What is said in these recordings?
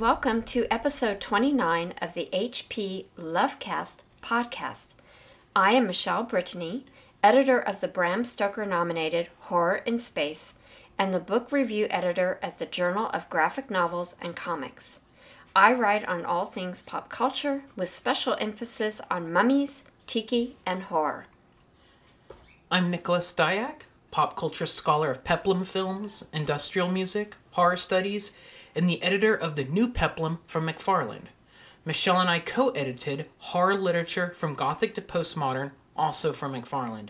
welcome to episode 29 of the HP Lovecast podcast. I am Michele Brittany, editor of the Bram Stoker nominated Horror in Space and the book review editor at the Journal of Graphic Novels and Comics. I write on all things pop culture with special emphasis on mummies, tiki, and horror. I'm Nicholas Diak, pop culture scholar of peplum films, industrial music, horror studies, and the editor of the new peplum from McFarland. Michele and I co edited Horror Literature from Gothic to Postmodern, also from McFarland.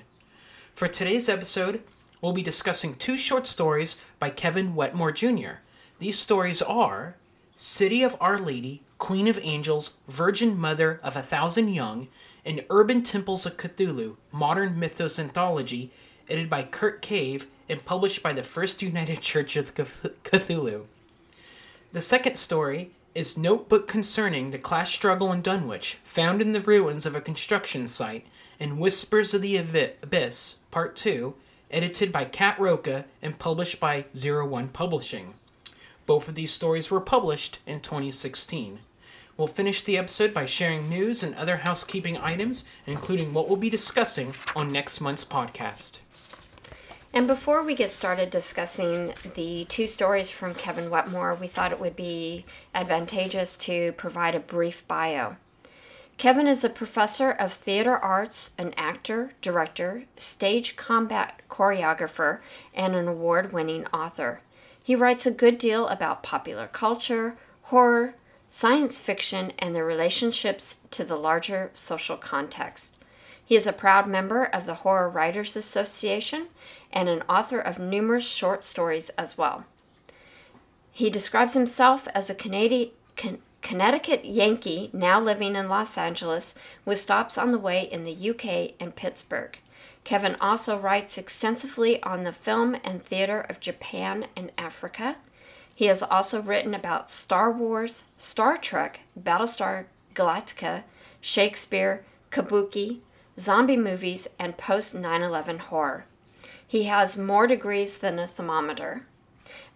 For today's episode, we'll be discussing two short stories by Kevin Wetmore Jr. These stories are City of Our Lady, Queen of Angels, Virgin Mother of a Thousand Young, and Urban Temples of Cthulhu, Modern Mythos Anthology, edited by Kurt Cave and published by the First United Church of Cthulhu. The second story is Notebook Concerning the Class Struggle in Dunwich, found in the ruins of a construction site, and Whispers of the Abyss, Part 2, edited by Kat Rocha and published by Zero One Publishing. Both of these stories were published in 2016. We'll finish the episode by sharing news and other housekeeping items, including what we'll be discussing on next month's podcast. And before we get started discussing the two stories from Kevin Wetmore, we thought it would be advantageous to provide a brief bio. Kevin is a professor of theater arts, an actor, director, stage combat choreographer, and an award winning author. He writes a good deal about popular culture, horror, science fiction, and their relationships to the larger social context. He is a proud member of the Horror Writers Association and an author of numerous short stories as well. He describes himself as a Canadian, Con- Connecticut Yankee now living in Los Angeles with stops on the way in the UK and Pittsburgh. Kevin also writes extensively on the film and theater of Japan and Africa. He has also written about Star Wars, Star Trek, Battlestar Galactica, Shakespeare, kabuki, zombie movies, and post 9 11 horror. He has more degrees than a thermometer,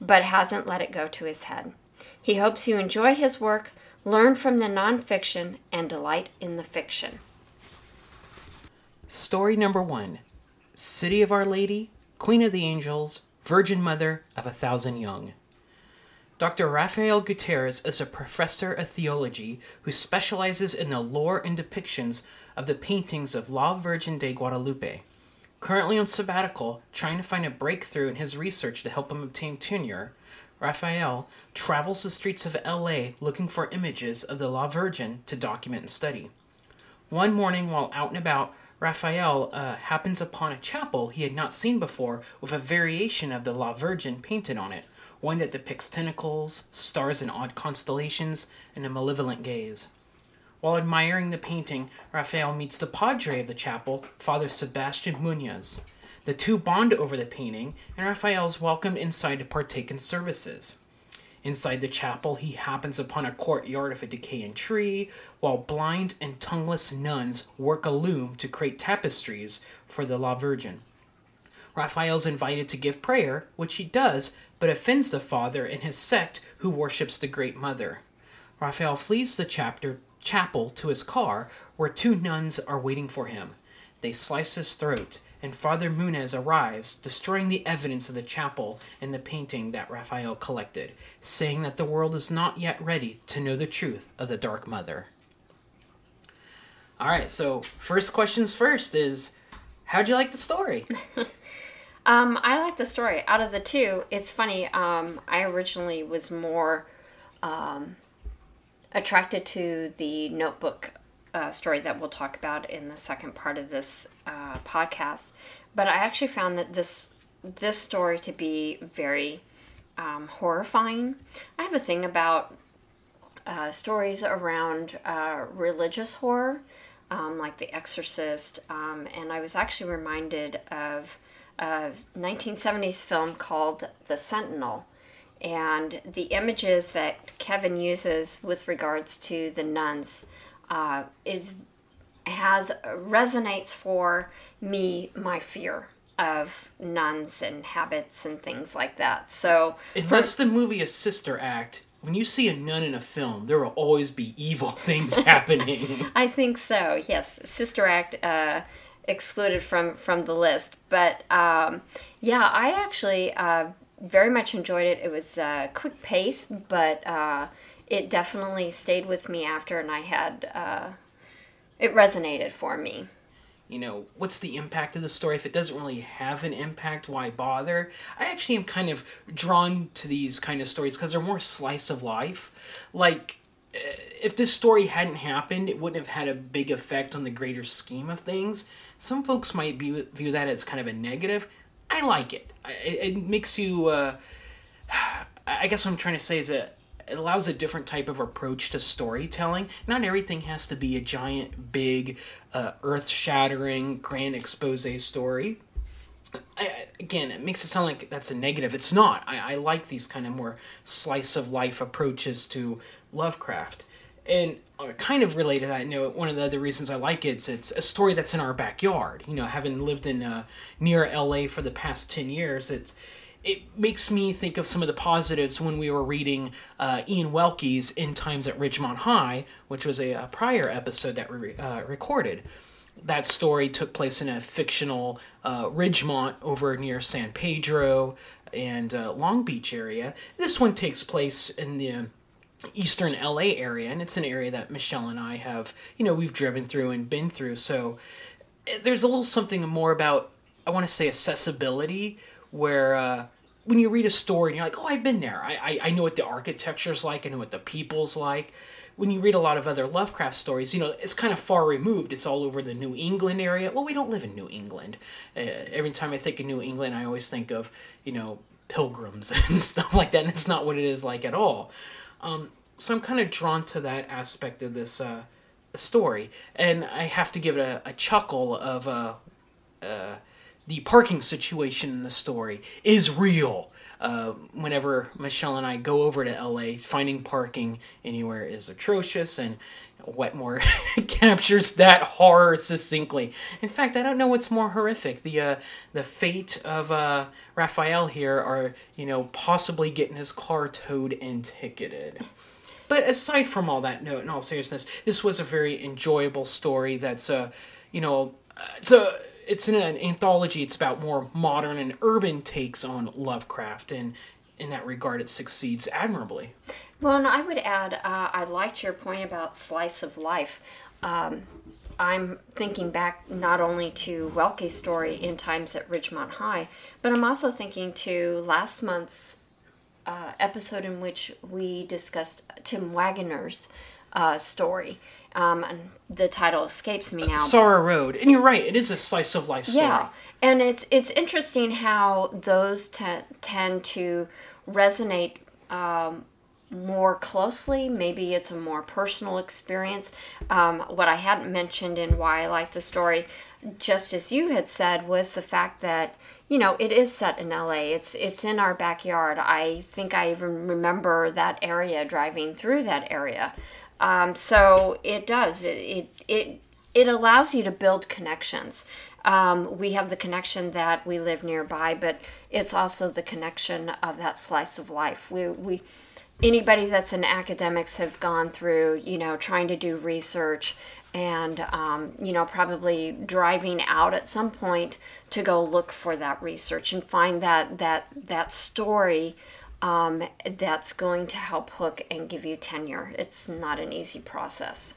but hasn't let it go to his head. He hopes you enjoy his work, learn from the nonfiction, and delight in the fiction. Story number one City of Our Lady, Queen of the Angels, Virgin Mother of a Thousand Young. Dr. Rafael Gutierrez is a professor of theology who specializes in the lore and depictions of the paintings of La Virgen de Guadalupe. Currently on sabbatical, trying to find a breakthrough in his research to help him obtain tenure, Raphael travels the streets of LA looking for images of the La Virgin to document and study. One morning, while out and about, Raphael uh, happens upon a chapel he had not seen before with a variation of the La Virgin painted on it, one that depicts tentacles, stars in odd constellations, and a malevolent gaze. While admiring the painting, Raphael meets the padre of the chapel, Father Sebastian Munoz. The two bond over the painting, and Raphael is welcomed inside to partake in services. Inside the chapel, he happens upon a courtyard of a decaying tree, while blind and tongueless nuns work a loom to create tapestries for the La Virgin. Raphael is invited to give prayer, which he does, but offends the father and his sect who worships the Great Mother. Raphael flees the chapter, chapel to his car, where two nuns are waiting for him. They slice his throat, and Father Munoz arrives, destroying the evidence of the chapel and the painting that Raphael collected, saying that the world is not yet ready to know the truth of the Dark Mother. All right, so first questions first is how'd you like the story? um, I like the story. Out of the two, it's funny. Um, I originally was more um, attracted to the notebook uh, story that we'll talk about in the second part of this uh, podcast. But I actually found that this this story to be very um, horrifying. I have a thing about uh, stories around uh, religious horror, um, like The Exorcist, um, and I was actually reminded of a 1970s film called The Sentinel. And the images that Kevin uses with regards to the nuns uh, is has resonates for me my fear of nuns and habits and things like that. So unless for, the movie is Sister Act, when you see a nun in a film, there will always be evil things happening. I think so. Yes, Sister Act uh, excluded from from the list, but um, yeah, I actually uh, very much enjoyed it. It was uh, quick pace, but uh, it definitely stayed with me after, and I had uh, it resonated for me you know, what's the impact of the story? If it doesn't really have an impact, why bother? I actually am kind of drawn to these kind of stories because they're more slice of life. Like, eh, if this story hadn't happened, it wouldn't have had a big effect on the greater scheme of things. Some folks might be, view that as kind of a negative. I like it. It, it makes you. Uh, I guess what I'm trying to say is that it allows a different type of approach to storytelling. Not everything has to be a giant, big, uh, earth shattering, grand expose story. I, again, it makes it sound like that's a negative. It's not. I, I like these kind of more slice of life approaches to Lovecraft. And kind of related to that, know, one of the other reasons I like it is it's a story that's in our backyard. You know, having lived in uh, near LA for the past 10 years, it's it makes me think of some of the positives when we were reading uh, Ian Welke's In Times at Ridgemont High, which was a, a prior episode that we uh, recorded. That story took place in a fictional uh, Ridgemont over near San Pedro and uh, Long Beach area. This one takes place in the eastern LA area, and it's an area that Michele and I have, you know, we've driven through and been through. So eh, there's a little something more about, I want to say, accessibility where uh, when you read a story and you're like, oh, I've been there. I, I, I know what the architecture's like. I know what the people's like. When you read a lot of other Lovecraft stories, you know, it's kind of far removed. It's all over the New England area. Well, we don't live in New England. Uh, every time I think of New England, I always think of, you know, pilgrims and stuff like that. And it's not what it is like at all. Um, so I'm kind of drawn to that aspect of this uh, story. And I have to give it a, a chuckle of, uh, uh the parking situation in the story is real. Uh, whenever Michele and I go over to LA, finding parking anywhere is atrocious, and Wetmore captures that horror succinctly. In fact, I don't know what's more horrific: the uh, the fate of uh, Raphael here, or you know, possibly getting his car towed and ticketed. But aside from all that, no, in all seriousness, this was a very enjoyable story. That's uh, you know, it's a it's in an anthology. It's about more modern and urban takes on Lovecraft, and in that regard, it succeeds admirably. Well, and I would add, uh, I liked your point about slice of life. Um, I'm thinking back not only to Welke's story in Times at Ridgemont High, but I'm also thinking to last month's uh, episode in which we discussed Tim Waggoner's uh, story. Um, and the title escapes me now. Sorrow Road, and you're right. It is a slice of life story. Yeah, and it's it's interesting how those t- tend to resonate um, more closely. Maybe it's a more personal experience. Um, what I hadn't mentioned in why I like the story, just as you had said, was the fact that you know it is set in LA. It's it's in our backyard. I think I even remember that area driving through that area. Um, so it does. It, it, it, it allows you to build connections. Um, we have the connection that we live nearby, but it's also the connection of that slice of life. We, we, anybody that's in academics have gone through, you know, trying to do research and, um, you know, probably driving out at some point to go look for that research and find that that that story um, that's going to help hook and give you tenure. It's not an easy process.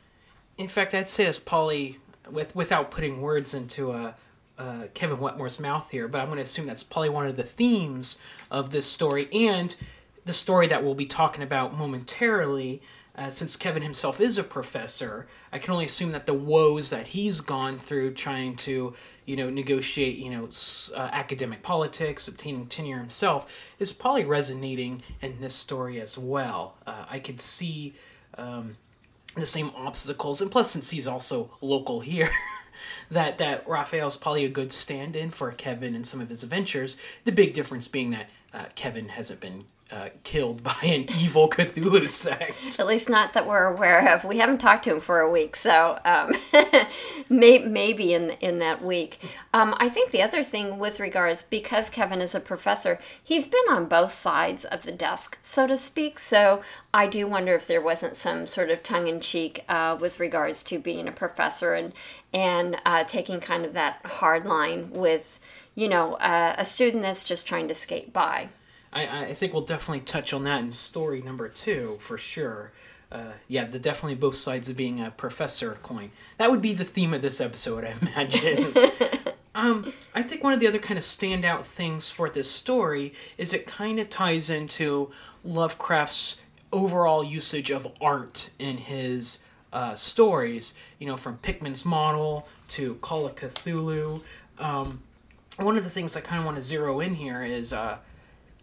In fact, I'd say as Polly, with without putting words into a, uh, Kevin Wetmore's mouth here, but I'm going to assume that's probably one of the themes of this story and the story that we'll be talking about momentarily uh, since Kevin himself is a professor, I can only assume that the woes that he's gone through trying to, you know, negotiate, you know, uh, academic politics, obtaining tenure himself, is probably resonating in this story as well. Uh, I could see um, the same obstacles, and plus, since he's also local here. that that Raphael's probably a good stand-in for Kevin and some of his adventures. The big difference being that uh, Kevin hasn't been uh, killed by an evil Cthulhu sect. At least not that we're aware of. We haven't talked to him for a week, so um, may, maybe in in that week. Um, I think the other thing with regards, because Kevin is a professor, he's been on both sides of the desk, so to speak. So I do wonder if there wasn't some sort of tongue in cheek uh, with regards to being a professor and and uh, taking kind of that hard line with you know uh, a student that's just trying to skate by. I, I think we'll definitely touch on that in story number two for sure. Uh, yeah, the definitely both sides of being a professor coin. That would be the theme of this episode, I imagine. um, I think one of the other kind of standout things for this story is it kind of ties into Lovecraft's overall usage of art in his uh, stories. You know, from Pickman's Model to Call of Cthulhu. Um, one of the things I kind of want to zero in here is uh,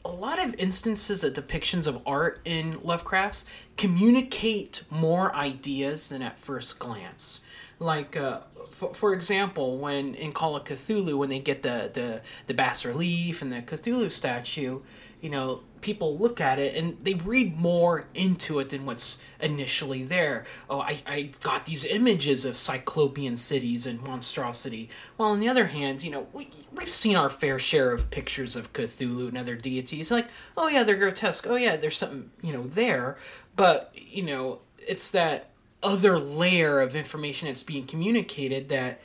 a lot of instances of depictions of art in Lovecraft's communicate more ideas than at first glance. Like, uh, for, for example, when in Call of Cthulhu, when they get the, the, the bas relief and the Cthulhu statue, you know, people look at it and they read more into it than what's initially there. Oh, I, I got these images of cyclopean cities and monstrosity. While on the other hand, you know, we, we've seen our fair share of pictures of Cthulhu and other deities. Like, oh yeah, they're grotesque. Oh yeah, there's something, you know, there. But, you know, it's that other layer of information that's being communicated that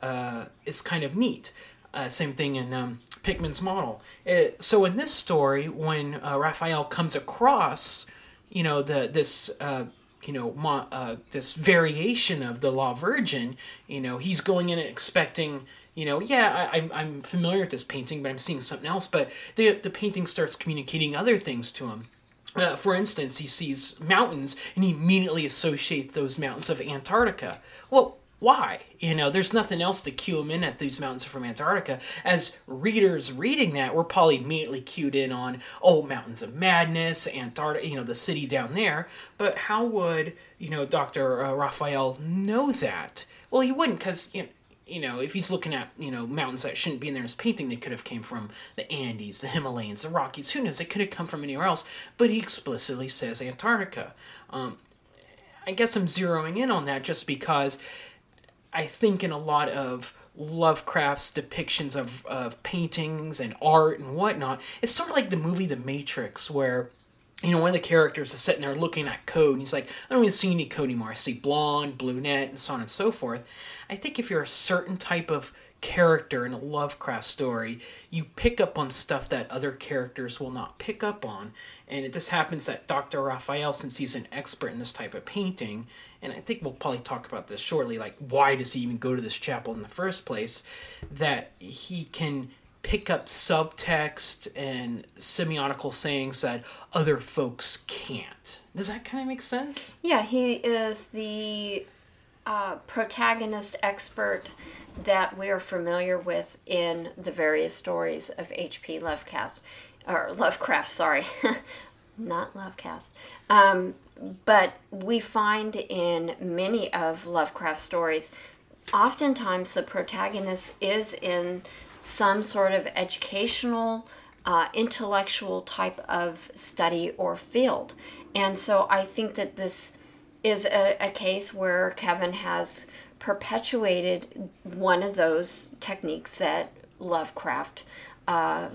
uh, is kind of neat. Uh, same thing in um, Pickman's model. It, uh, so in this story, when uh, Raphael comes across, you know, the this uh, you know mo- uh, this variation of the La Virgin, you know, he's going in and expecting. You know, yeah, I, I'm I'm familiar with this painting, but I'm seeing something else. But the the painting starts communicating other things to him. Uh, for instance, he sees mountains and he immediately associates those mountains of Antarctica. Well, why? You know, there's nothing else to cue them in at these mountains from Antarctica. As readers reading that, we're probably immediately cued in on, oh, Mountains of Madness, Antarctica, you know, the city down there. But how would, you know, Dr. Uh, Raphael know that? Well, he wouldn't, because, you know, you know, if he's looking at, you know, mountains that shouldn't be in there in his painting, they could have came from the Andes, the Himalayas, the Rockies, who knows, they could have come from anywhere else, but he explicitly says Antarctica. Um, I guess I'm zeroing in on that just because I think in a lot of Lovecraft's depictions of, of paintings and art and whatnot, it's sort of like the movie The Matrix, where you know, one of the characters is sitting there looking at code, and he's like, I don't even see any code anymore. I see blonde, brunette, and so on and so forth. I think if you're a certain type of character in a Lovecraft story, you pick up on stuff that other characters will not pick up on. And it just happens that Dr. Raphael, since he's an expert in this type of painting, and I think we'll probably talk about this shortly, like why does he even go to this chapel in the first place, that he can pick up subtext and semiotical sayings that other folks can't. Does that kind of make sense? Yeah, he is the uh, protagonist expert that we are familiar with in the various stories of H.P. Lovecraft, or Lovecraft, sorry, not Lovecast. Um, but we find in many of Lovecraft stories, oftentimes the protagonist is in some sort of educational, uh, intellectual type of study or field. And so I think that this is a, a case where Kevin has perpetuated one of those techniques that Lovecraft uh,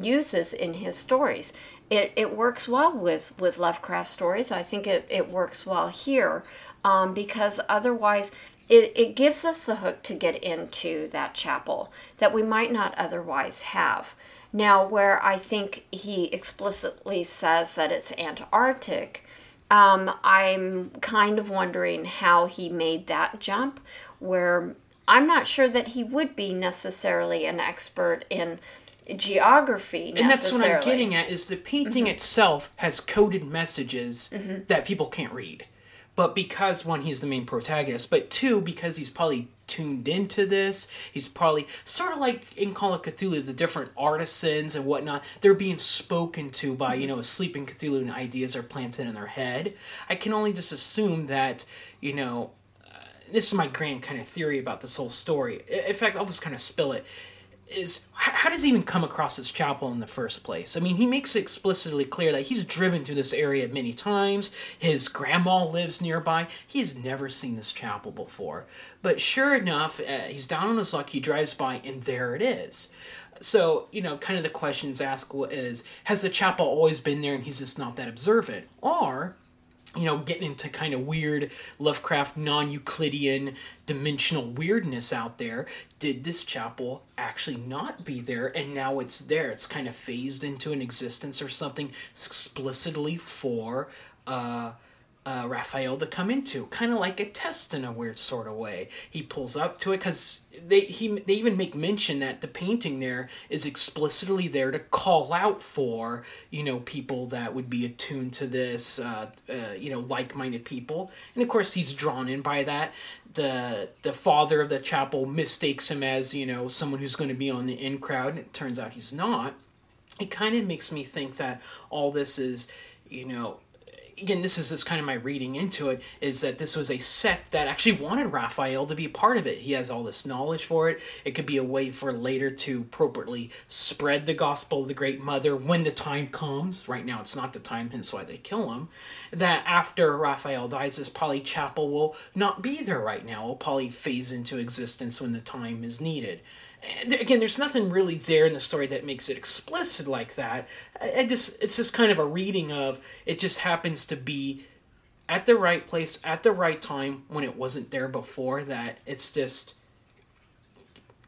uses in his stories. It, it works well with, with Lovecraft stories. I think it, it works well here um, because otherwise it, it gives us the hook to get into that chapel that we might not otherwise have. Now, where I think he explicitly says that it's Antarctic, um, I'm kind of wondering how he made that jump, where I'm not sure that he would be necessarily an expert in geography and that's what i'm getting at is the painting mm-hmm. itself has coded messages mm-hmm. that people can't read. But because one he's the main protagonist but two because he's probably tuned into this he's probably sort of like in call of cthulhu the different artisans and whatnot they're being spoken to by you know a sleeping cthulhu and ideas are planted in their head. I can only just assume that you know uh, this is my grand kind of theory about this whole story. In fact i'll just kind of spill it is how does he even come across this chapel in the first place? I mean, he makes it explicitly clear that he's driven through this area many times. His grandma lives nearby. He has never seen this chapel before. But sure enough, uh, he's down on his luck. He drives by, and there it is. So, you know, kind of the questions asked is Has the chapel always been there and he's just not that observant? Or you know, getting into kind of weird Lovecraft non Euclidean dimensional weirdness out there. Did this chapel actually not be there and now it's there? It's kind of phased into an existence or something explicitly for uh, uh, Raphael to come into, kind of like a test in a weird sort of way. He pulls up to it because they he they even make mention that the painting there is explicitly there to call out for you know people that would be attuned to this, uh, uh, you know, like-minded people, and of course he's drawn in by that. The the father of the chapel mistakes him as you know someone who's going to be on the in crowd, and it turns out he's not. It kind of makes me think that all this is you know again, this is this kind of my reading into it is that this was a sect that actually wanted Raphael to be part of it. He has all this knowledge for it. It could be a way for later to appropriately spread the gospel of the Great Mother when the time comes. Right now, it's not the time, hence why they kill him. That after Raphael dies, this Poly Chapel will not be there right now. It will probably phase into existence when the time is needed again there's nothing really there in the story that makes it explicit like that. I just it's just kind of a reading of it just happens to be at the right place at the right time when it wasn't there before that it's just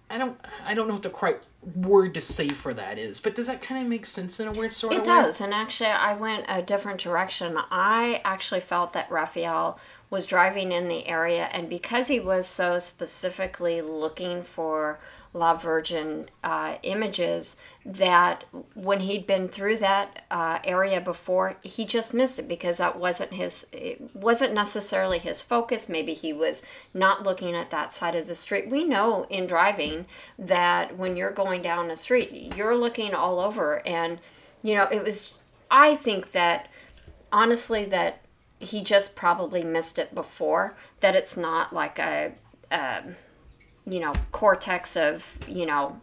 i don't i don't know what the correct word to say for that is but does that kind of make sense in a weird sort it of way? it does and actually i went a different direction. I actually felt that raphael was driving in the area and because he was so specifically looking for La Virgin uh, images that when he'd been through that uh, area before, he just missed it because that wasn't his. It wasn't necessarily his focus. Maybe he was not looking at that side of the street. We know in driving that when you're going down a street, you're looking all over, and you know it was. I think that honestly that he just probably missed it before. That it's not like a. a you know, cortex of, you know,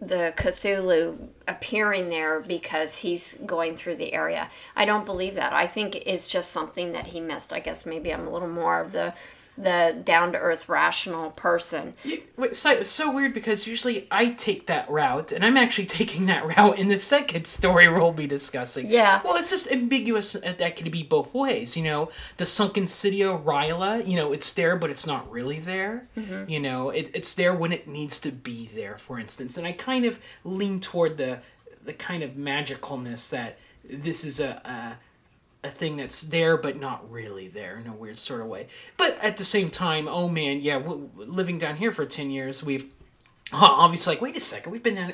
the Cthulhu appearing there because he's going through the area. I don't believe that. I think it's just something that he missed. I guess maybe I'm a little more of the the down to earth rational person. So, so weird because usually I take that route, and I'm actually taking that route in the second story we'll be discussing. Yeah. Well, it's just ambiguous. That could be both ways. You know, the sunken city of R'lyeh. You know, it's there, but it's not really there. Mm-hmm. You know, it, it's there when it needs to be there. For instance, and I kind of lean toward the the kind of magicalness that this is a, a a thing that's there but not really there in a weird sort of way. But at the same time, oh man, yeah, w- living down here for 10 years, we've obviously like, wait a second, we've been down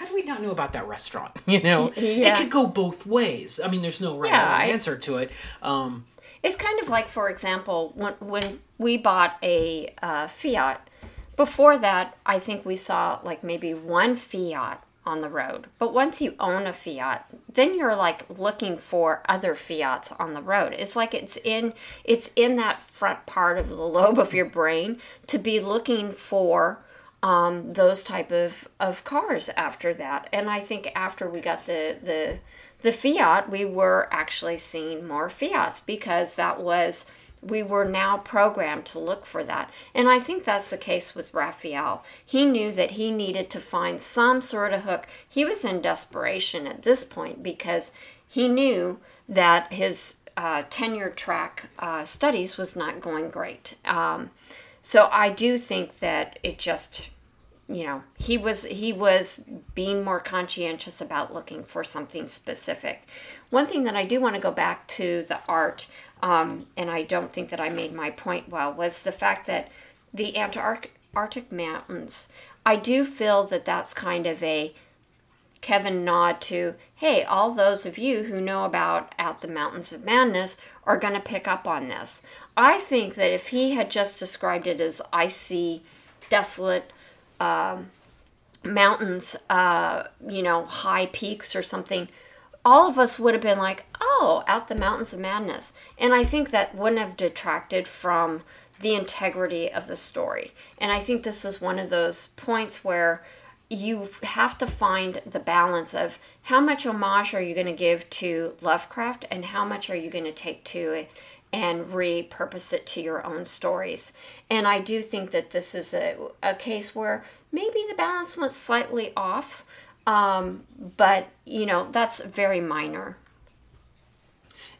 how do we not know about that restaurant? You know, yeah. it could go both ways. I mean, there's no right yeah, answer to it. Um, it's kind of like, for example, when when we bought a uh, Fiat. Before that, I think we saw like maybe one Fiat on the road. But once you own a Fiat, then you're like looking for other Fiats on the road. It's like it's in it's in that front part of the lobe of your brain to be looking for um, those type of, of cars after that. And I think after we got the the the Fiat, we were actually seeing more Fiats because that was we were now programmed to look for that. And I think that's the case with Raphael. He knew that he needed to find some sort of hook. He was in desperation at this point because he knew that his uh, tenure track uh, studies was not going great. Um, so I do think that it just you know he was he was being more conscientious about looking for something specific one thing that i do want to go back to the art um, and I don't think that I made my point well, was the fact that the Antarctic mountains, I do feel that that's kind of a Kevin nod to, hey, all those of you who know about At the Mountains of Madness are going to pick up on this. I think that if he had just described it as icy, desolate um, mountains, uh, you know, high peaks or something, all of us would have been like, oh, out the mountains of madness. And I think that wouldn't have detracted from the integrity of the story. And I think this is one of those points where you have to find the balance of how much homage are you going to give to Lovecraft and how much are you going to take to it and repurpose it to your own stories. And I do think that this is a, a case where maybe the balance was slightly off, um, but you know, that's very minor.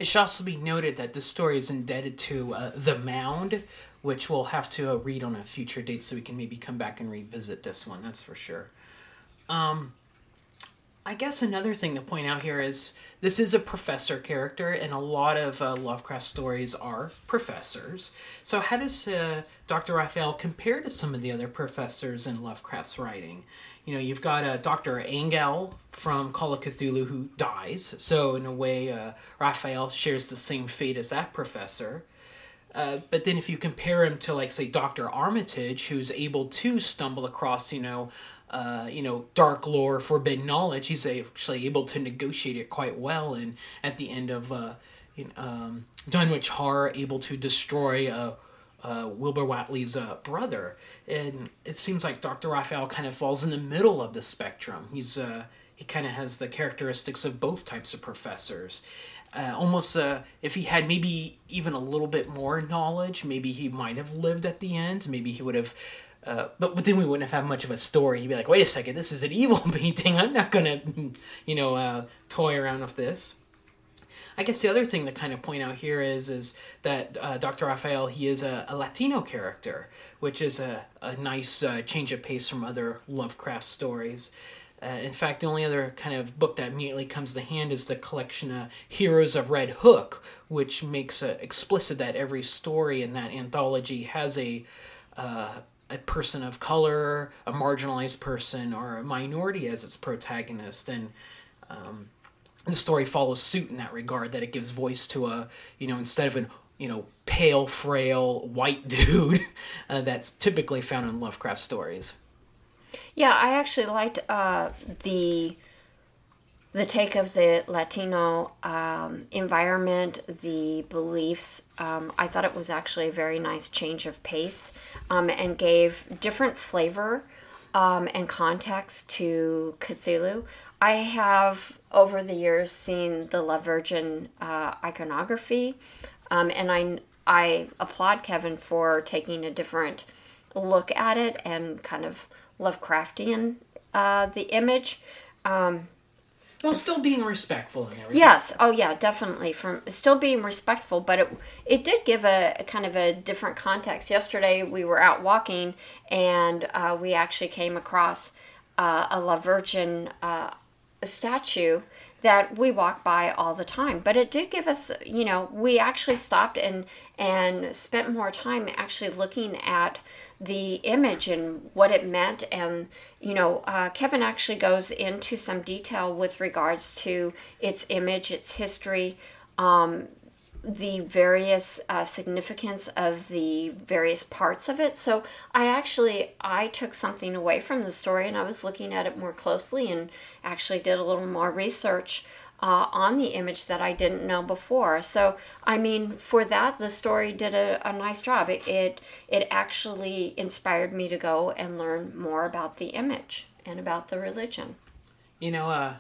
It should also be noted that this story is indebted to uh, The Mound, which we'll have to uh, read on a future date so we can maybe come back and revisit this one, that's for sure. Um, I guess another thing to point out here is this is a professor character, and a lot of uh, Lovecraft stories are professors. So, how does uh, Dr. Raphael compare to some of the other professors in Lovecraft's writing? You know, you've got uh, Dr. Angell from Call of Cthulhu who dies. So, in a way, uh, Raphael shares the same fate as that professor. Uh, but then, if you compare him to, like, say, Dr. Armitage, who's able to stumble across, you know, uh, you know, dark lore, forbidden knowledge, he's actually able to negotiate it quite well. And at the end of uh, in, um, Dunwich Horror, able to destroy uh, Wilbur Whateley's uh, brother. And it seems like Dr. Raphael kind of falls in the middle of the spectrum. He's uh, he kind of has the characteristics of both types of professors. Uh, almost uh, if he had maybe even a little bit more knowledge, maybe he might have lived at the end. Maybe he would have uh, but, but then we wouldn't have had much of a story. He'd be like, wait a second, this is an evil painting. I'm not going to, you know, toy around with this. I guess the other thing to kind of point out here is is that uh, Dr. Raphael he is a, a, Latino character, which is a, a nice uh, change of pace from other Lovecraft stories. Uh, in fact, the only other kind of book that immediately comes to hand is the collection Heroes of Red Hook, which makes explicit that every story in that anthology has a uh, a person of color, a marginalized person, or a minority as its protagonist, and um, the story follows suit in that regard. That it gives voice to a you know instead of an you know pale, frail white dude uh, that's typically found in Lovecraft stories. Yeah, I actually liked uh, the the take of the Latino um, environment, the beliefs. Um, I thought it was actually a very nice change of pace um, and gave different flavor um, and context to Cthulhu. I have over the years seen the La Virgin uh, iconography, um, and I I applaud Kevin for taking a different look at it and kind of Lovecraftian uh, the image. Um, well, still being respectful and everything. Yes. Oh, yeah, definitely. From still being respectful, but it it did give a, a kind of a different context. Yesterday we were out walking, and uh, we actually came across uh, a La Virgin uh, statue that we walk by all the time. But it did give us, you know, we actually stopped and and spent more time actually looking at the image and what it meant. And, you know, uh, Kevin actually goes into some detail with regards to its image, its history, um, the various uh, significance of the various parts of it so i actually i took something away from the story and i was looking at it more closely and actually did a little more research uh, on the image that I didn't know before. So, I mean, for that, the story did a, a nice job. It, it, it actually inspired me to go and learn more about the image and about the religion. You know, uh,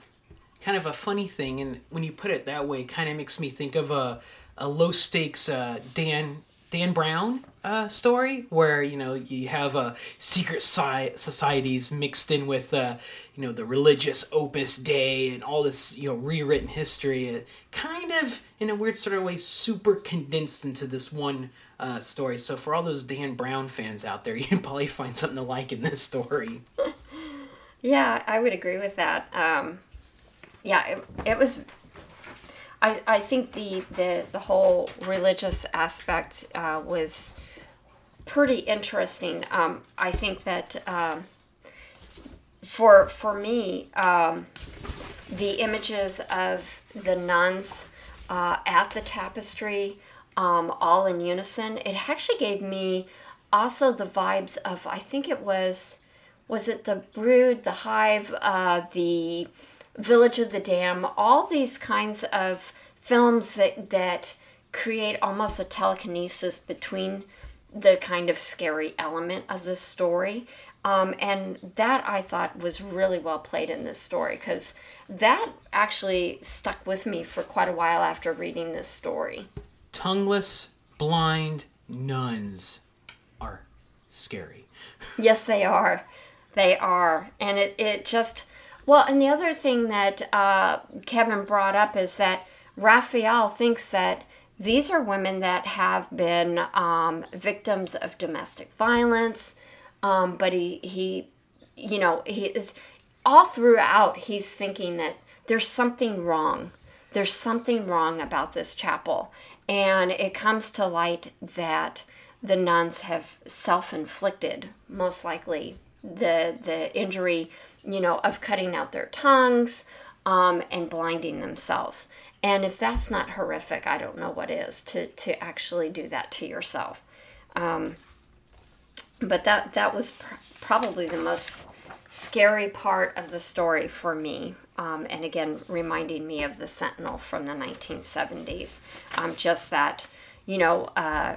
kind of a funny thing, and when you put it that way, kind of makes me think of a, a low stakes uh, Dan Dan Brown uh, story where you know you have uh, secret si- societies mixed in with uh, you know the religious Opus Dei and all this you know rewritten history, kind of in a weird sort of way, super condensed into this one uh, story. So for all those Dan Brown fans out there, you can probably find something to like in this story. yeah, I would agree with that. Um, yeah, it, it was I, I think the, the, the whole religious aspect uh, was pretty interesting. Um, I think that um, for for me, um, the images of the nuns uh, at the tapestry, um, all in unison, it actually gave me also the vibes of I think it was was it the Brood, the Hive, uh, the Village of the Dam, all these kinds of films that that create almost a telekinesis between the kind of scary element of the story. Um, and that I thought was really well played in this story because that actually stuck with me for quite a while after reading this story. Tongueless, blind nuns are scary. yes, they are. They are. And it, it just, well, and the other thing that uh, Kevin brought up is that Raphael thinks that these are women that have been um, victims of domestic violence, um, but he, he, you know, he is all throughout, he's thinking that there's something wrong. There's something wrong about this chapel. And it comes to light that the nuns have self inflicted, most likely, the, the injury, you know, of cutting out their tongues um, and blinding themselves. And if that's not horrific, I don't know what is to, to actually do that to yourself. Um, but that, that was pr- probably the most scary part of the story for me. Um, and again, reminding me of the Sentinel from the 1970s. Um, just that, you know, uh,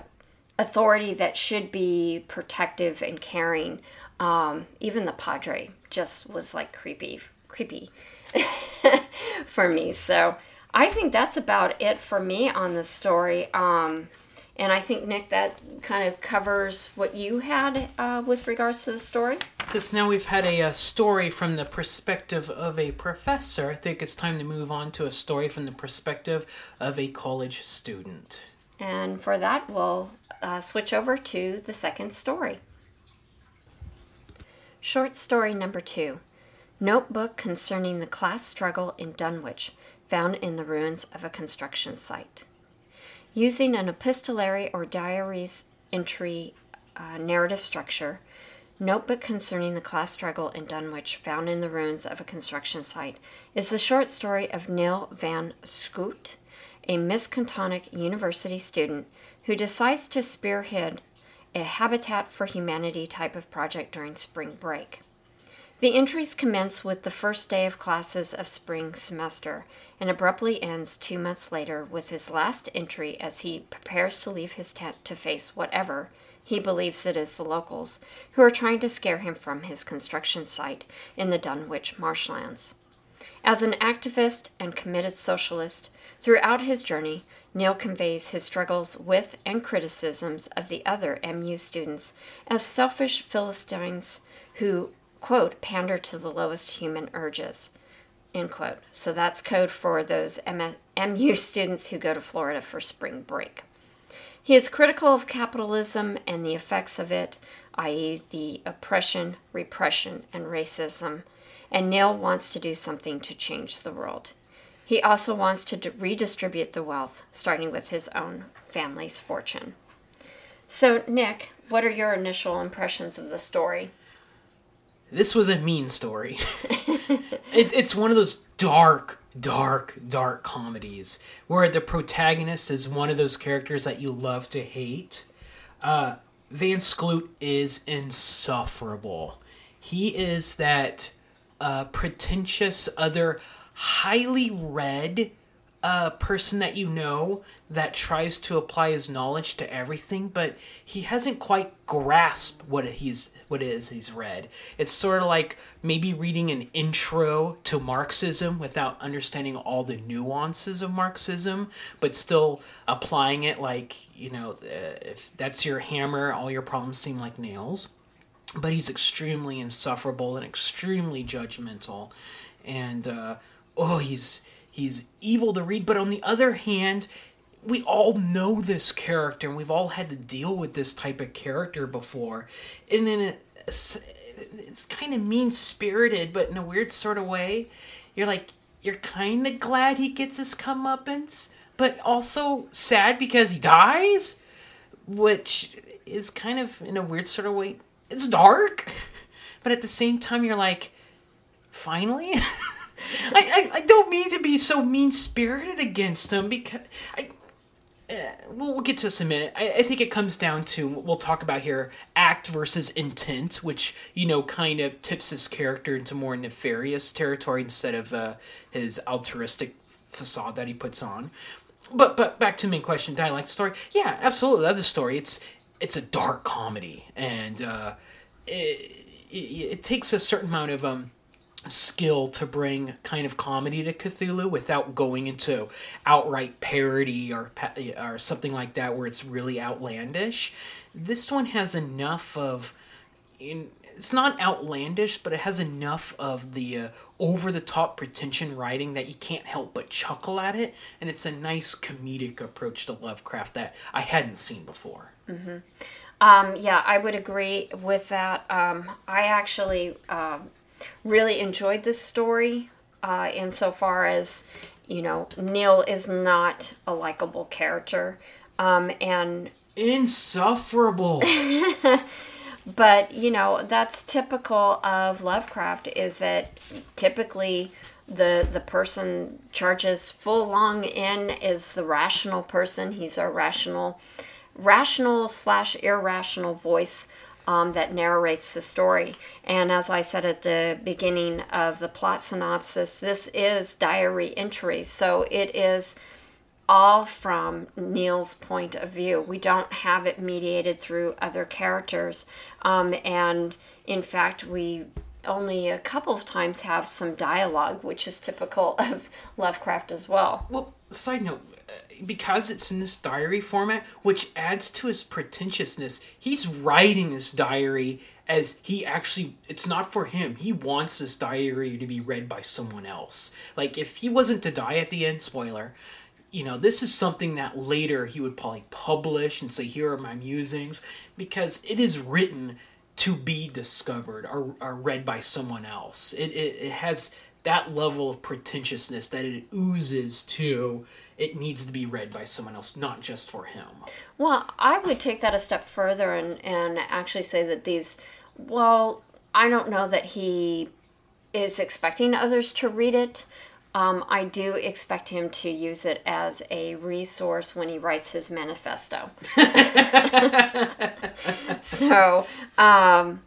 authority that should be protective and caring. Um, even the Padre just was like creepy, creepy for me. So I think that's about it for me on the story. Um, and I think, Nick, that kind of covers what you had uh, with regards to the story. Since now we've had a, a, uh, story from the perspective of a professor, I think it's time to move on to a story from the perspective of a college student. And for that, we'll uh, switch over to the second story. Short story number two Notebook concerning the class struggle in Dunwich, found in the ruins of a construction site. Using an epistolary or diaries entry uh, narrative structure, Notebook Concerning the Class Struggle in Dunwich, found in the ruins of a construction site, is the short story of Neil Van Scoot, a Miskatonic University student who decides to spearhead a Habitat for Humanity type of project during spring break. The entries commence with the first day of classes of spring semester and abruptly ends two months later with his last entry as he prepares to leave his tent to face whatever he believes it is the locals who are trying to scare him from his construction site in the Dunwich marshlands. As an activist and committed socialist, throughout his journey, Neil conveys his struggles with and criticisms of the other MU students as selfish Philistines who quote, pander to the lowest human urges, end quote. So that's code for those MU students who go to Florida for spring break. He is critical of capitalism and the effects of it, i.e., the oppression, repression, and racism, and Neil wants to do something to change the world. He also wants to redistribute the wealth, starting with his own family's fortune. So, Nick, what are your initial impressions of the story? this was a mean story. it, it's one of those dark, dark, dark comedies where the protagonist is one of those characters that you love to hate. Uh, Van Skloot is insufferable. He is that uh, pretentious, other highly read uh, person that you know that tries to apply his knowledge to everything, but he hasn't quite grasped what he's what it is he's read. It's sort of like maybe reading an intro to Marxism without understanding all the nuances of Marxism, but still applying it like you know, uh, if that's your hammer, all your problems seem like nails. But he's extremely insufferable and extremely judgmental, and uh, oh, he's he's evil to read. But on the other hand, we all know this character and we've all had to deal with this type of character before. And then it, it's, it's kind of mean spirited but in a weird sort of way you're like you're kind of glad he gets his comeuppance but also sad because he dies? Which is kind of in a weird sort of way it's dark. But at the same time you're like finally I, I, I don't mean to be so mean spirited against him because I, uh, we'll, we'll get to this in a minute. I, I think it comes down to we'll talk about here act versus intent, which you know kind of tips his character into more nefarious territory instead of uh, his altruistic facade that he puts on. But but back to the main question: Did I like the story? Yeah, absolutely. Love the story. It's it's a dark comedy, and uh, it, it, it takes a certain amount of um skill to bring kind of comedy to Cthulhu without going into outright parody or or something like that where it's really outlandish. This one has enough of in it's not outlandish, but it has enough of the uh, over the top pretension writing that you can't help but chuckle at it, and it's a nice comedic approach to Lovecraft that I hadn't seen before. Mm-hmm. Um, yeah, I would agree with that. Um, I actually um, really enjoyed this story uh, insofar as, you know, Neil is not a likable character. Um, and insufferable. but, you know, that's typical of Lovecraft is that typically the the person charges full long in is the rational person he's our rational rational slash irrational voice um, that narrates the story. And as I said at the beginning of the plot synopsis, this is diary entries. So it is all from Neil's point of view. We don't have it mediated through other characters. Um, and in fact, we only a couple of times have some dialogue, which is typical of Lovecraft as well. Well, side note, because it's in this diary format, which adds to his pretentiousness, he's writing this diary as he actually it's not for him. He wants this diary to be read by someone else. Like if he wasn't to die at the end spoiler you know this is something that later he would probably publish and say here are my musings because it is written to be discovered or, or read by someone else. It, it, it has that level of pretentiousness that it oozes to it needs to be read by someone else, not just for him. Well, I would take that a step further and, and actually say that these, well, I don't know that he is expecting others to read it. Um, I do expect him to use it as a resource when he writes his manifesto. so, um,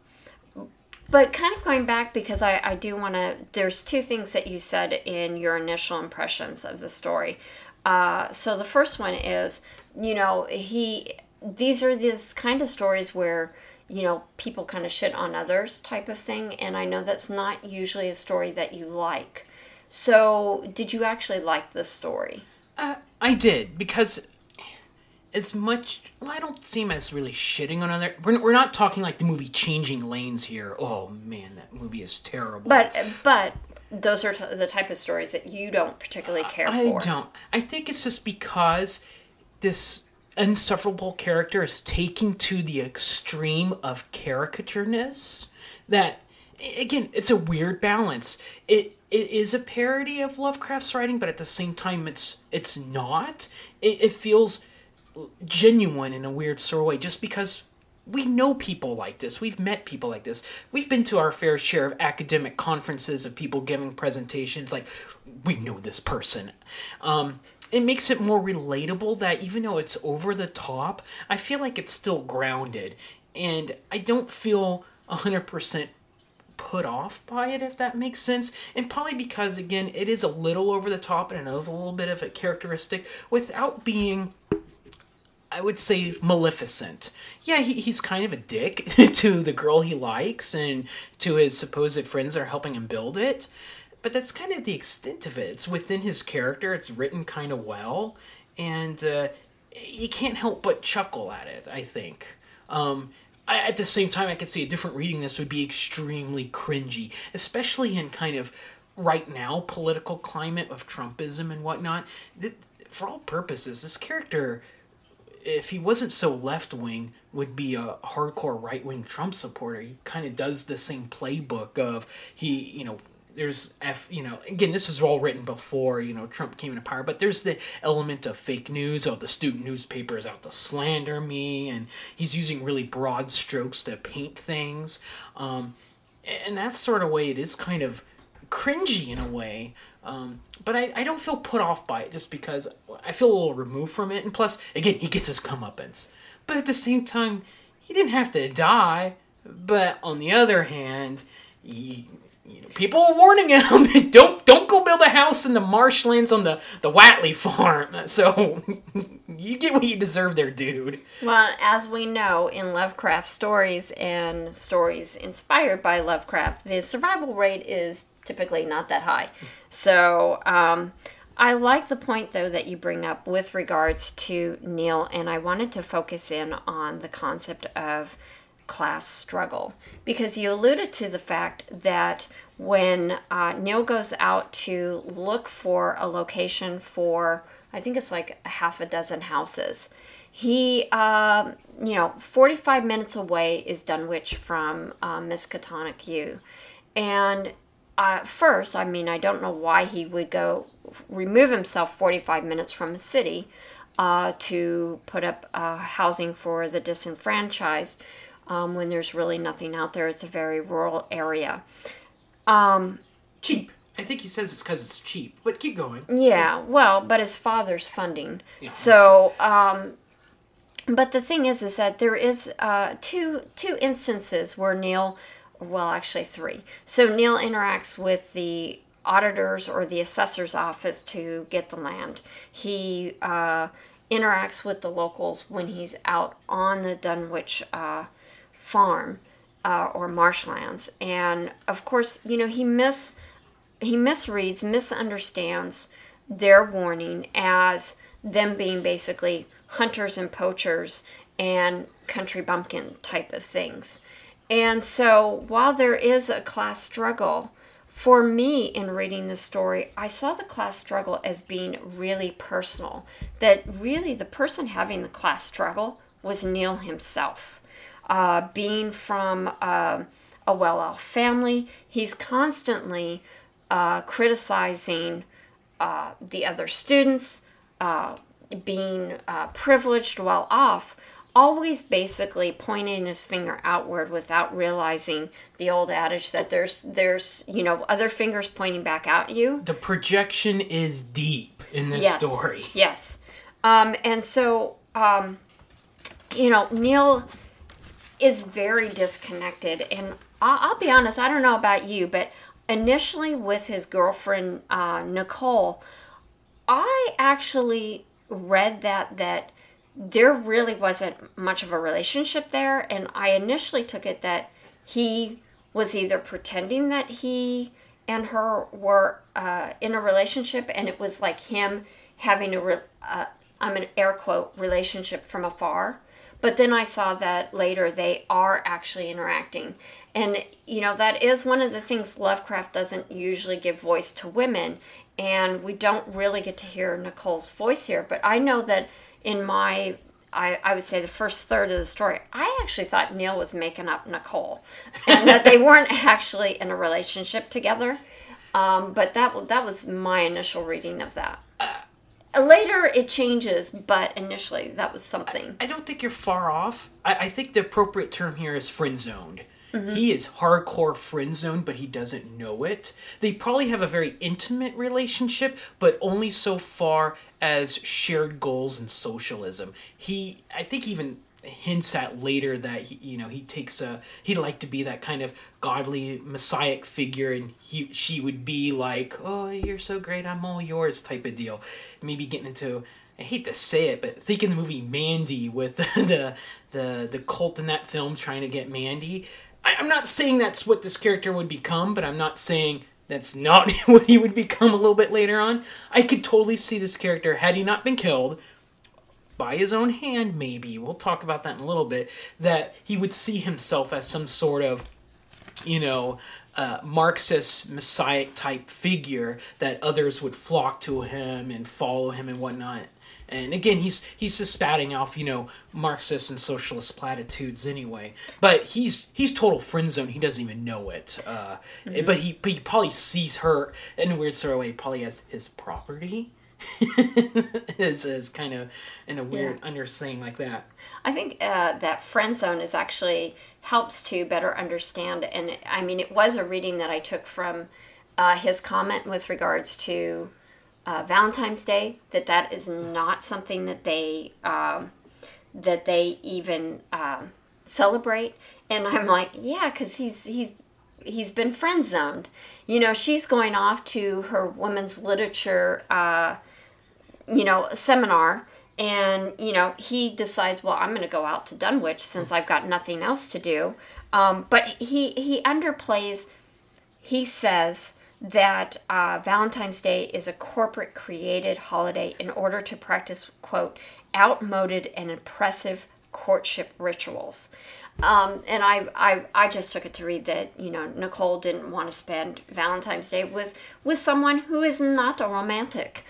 but kind of going back because I, I do want to, there's two things that you said in your initial impressions of the story. Uh, so the first one is, you know, he these are these kind of stories where you know people kind of shit on others type of thing, and I know that's not usually a story that you like. So, did you actually like this story? Uh, I did because as much well, I don't seem as really shitting on other. We're, we're not talking like the movie Changing Lanes here. Oh man, that movie is terrible. But but those are t- the type of stories that you don't particularly care I for. I don't. I think it's just because this insufferable character is taking to the extreme of caricatureness that again it's a weird balance it it is a parody of lovecraft's writing but at the same time it's it's not it, it feels genuine in a weird sort of way just because we know people like this. We've met people like this. We've been to our fair share of academic conferences of people giving presentations. Like, we know this person. Um, it makes it more relatable that even though it's over the top, I feel like it's still grounded. And I don't feel 100% put off by it, if that makes sense. And probably because, again, it is a little over the top and it is a little bit of a characteristic without being I would say Maleficent. Yeah, he, he's kind of a dick to the girl he likes and to his supposed friends that are helping him build it. But that's kind of the extent of it. It's within his character, it's written kind of well, and uh, you can't help but chuckle at it, I think. Um, I, at the same time, I could see a different reading this would be extremely cringy, especially in kind of right now political climate of Trumpism and whatnot. For all purposes, this character if he wasn't so left wing, would be a hardcore right wing Trump supporter. He kind of does the same playbook of he, you know, there's F, you know, again, this is all written before, you know, Trump came into power, but there's the element of fake news. Oh, the student newspaper is out to slander me, and he's using really broad strokes to paint things. Um, and that sort of way, it is kind of cringy in a way. Um, but I, I don't feel put off by it just because I feel a little removed from it. And plus, again, he gets his comeuppance. But at the same time, he didn't have to die. But on the other hand, he, you know, people were warning him, don't don't go build a house in the marshlands on the the Whateley farm. So you get what you deserve there, dude. Well, as we know in Lovecraft stories and stories inspired by Lovecraft, the survival rate is typically not that high. So, um, I like the point though that you bring up with regards to Neil, and I wanted to focus in on the concept of class struggle because you alluded to the fact that when uh, Neil goes out to look for a location for, I think it's like a half a dozen houses, he, uh, you know, 45 minutes away is Dunwich from uh, Miskatonic U. And uh, first, I mean, I don't know why he would go remove himself 45 minutes from a city uh, to put up uh, housing for the disenfranchised um, when there's really nothing out there. It's a very rural area. Um, cheap. I think he says it's because it's cheap, but keep going. Yeah, well, but his father's funding. Yeah, so, um, but the thing is, is that there is uh, two two instances where Neil, well, actually three. So Neil interacts with the auditors or the assessor's office to get the land. He uh, interacts with the locals when he's out on the Dunwich uh, farm uh, or marshlands, and of course, you know he miss he misreads, misunderstands their warning as them being basically hunters and poachers and country bumpkin type of things. And so, while there is a class struggle, for me in reading the story, I saw the class struggle as being really personal. That really the person having the class struggle was Neil himself. Uh, being from uh, a well off family, he's constantly uh, criticizing uh, the other students, uh, being uh, privileged while off always basically pointing his finger outward without realizing the old adage that there's there's you know other fingers pointing back at you. The projection is deep in this yes. story. Yes. Um, and so um, you know neil is very disconnected. And I'll, I'll, be honest i don't know about you but initially with his girlfriend uh, nicole i actually read that that there really wasn't much of a relationship there. And I initially took it that he was either pretending that he and her were uh, in a relationship, and it was like him having a, re- uh, I'm an air quote, relationship from afar. But then I saw that later they are actually interacting. And, you know, that is one of the things Lovecraft doesn't usually give voice to women. And we don't really get to hear Nicole's voice here. But I know that in my I, I, would say the first third of the story, I actually thought Neil was making up Nicole, and that they weren't actually in a relationship together. Um, but that that was my initial reading of that. Uh, Later it changes, but initially that was something. I, I don't think you're far off. I, I, think the appropriate term here is friend zoned. Mm-hmm. He is hardcore friend zone, but he doesn't know it. They probably have a very intimate relationship, but only so far as shared goals and socialism. He, I think, even hints at later that he, you know he takes a he'd like to be that kind of godly messiah figure and he she would be like oh you're so great i'm all yours type of deal maybe getting into I hate to say it, but think in the movie Mandy with the the the cult in that film trying to get Mandy. I, I'm not saying that's what this character would become, but I'm not saying that's not what he would become a little bit later on. I could totally see this character, had he not been killed, by his own hand, maybe, we'll talk about that in a little bit, that he would see himself as some sort of, you know, uh, Marxist messiah type figure that others would flock to him and follow him and whatnot. And again, he's he's just spouting off, you know, Marxist and socialist platitudes anyway. But he's he's total friend zone. He doesn't even know it. Uh, mm-hmm. But he but he probably sees her in a weird sort of way. Probably as his property. is, is kind of in a weird yeah. understanding like that. I think uh, that friend zone is actually helps to better understand. And I mean, it was a reading that I took from uh, his comment with regards to uh, Valentine's Day that that is not something that they um, that they even um, celebrate. And I'm like, yeah, because he's he's he's been friend zoned. You know, she's going off to her women's literature, uh, you know, seminar, and you know he decides, well, I'm going to go out to Dunwich since I've got nothing else to do. Um, but he he underplays. He says that uh, Valentine's Day is a corporate created holiday in order to practice quote outmoded and oppressive courtship rituals. Um, and I, I, I just took it to read that you know Nicole didn't want to spend Valentine's Day with with someone who is not a romantic.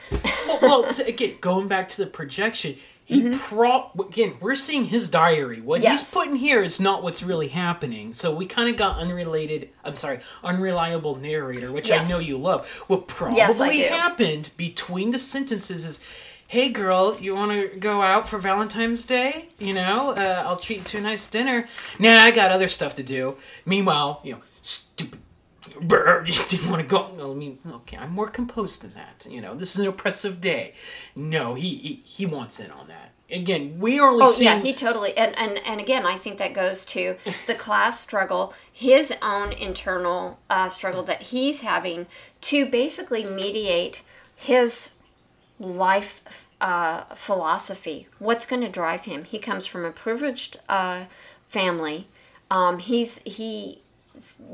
well, well, again, going back to the projection, he mm-hmm. pro again. We're seeing his diary. What yes. he's putting here is not what's really happening. So we kind of got unrelated. I'm sorry, unreliable narrator, which yes. I know you love. What probably yes, happened between the sentences is hey girl, you want to go out for Valentine's Day? You know, uh, I'll treat you to a nice dinner. Nah, I got other stuff to do. Meanwhile, you know, stupid. Brr, you didn't want to go. I mean, okay, I'm more composed than that. You know, this is an oppressive day. No, he he, he wants in on that. Again, we are only oh, seeing. yeah, he totally. And, and and again, I think that goes to the class struggle, his own internal uh, struggle that he's having to basically mediate his life uh, philosophy. What's going to drive him? He comes from a privileged uh, family. Um, he's he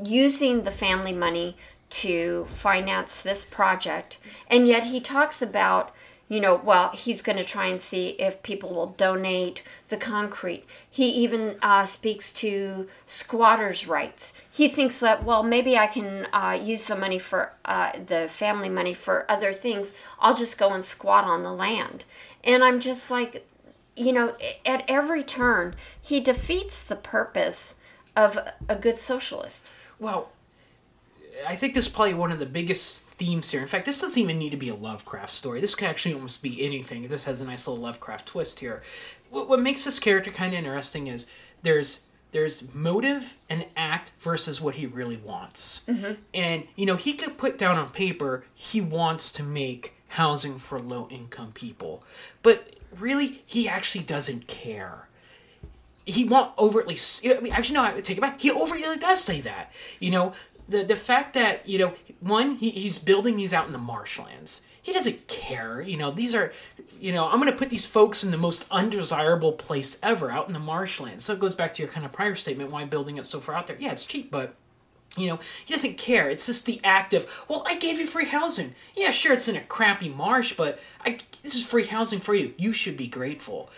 using the family money to finance this project, and yet he talks about you know, well, he's going to try and see if people will donate the concrete. He even uh, speaks to squatters' rights. He thinks that, well, maybe I can uh, use the money for uh, the family money for other things. I'll just go and squat on the land. And I'm just like, you know, at every turn, he defeats the purpose of a good socialist. Well, I think this is probably one of the biggest themes here. In fact, this doesn't even need to be a Lovecraft story. This could actually almost be anything. It just has a nice little Lovecraft twist here. What, what makes this character kind of interesting is there's there's motive and act versus what he really wants. Mm-hmm. And you know, he could put down on paper he wants to make housing for low income people, but really he actually doesn't care he won't overtly. I mean, actually, no, I take it back. He overtly does say that. You know, the the fact that you know one he, he's building these out in the marshlands. He doesn't care you know? These are you know i'm going to put these folks in the most undesirable place ever out in the marshlands. So it goes back to your kind of prior statement why building it so far out there. Yeah it's cheap but you know he doesn't care. It's just the act of well i gave you free housing. Yeah sure it's in a crappy marsh but I, this is free housing for you. You should be grateful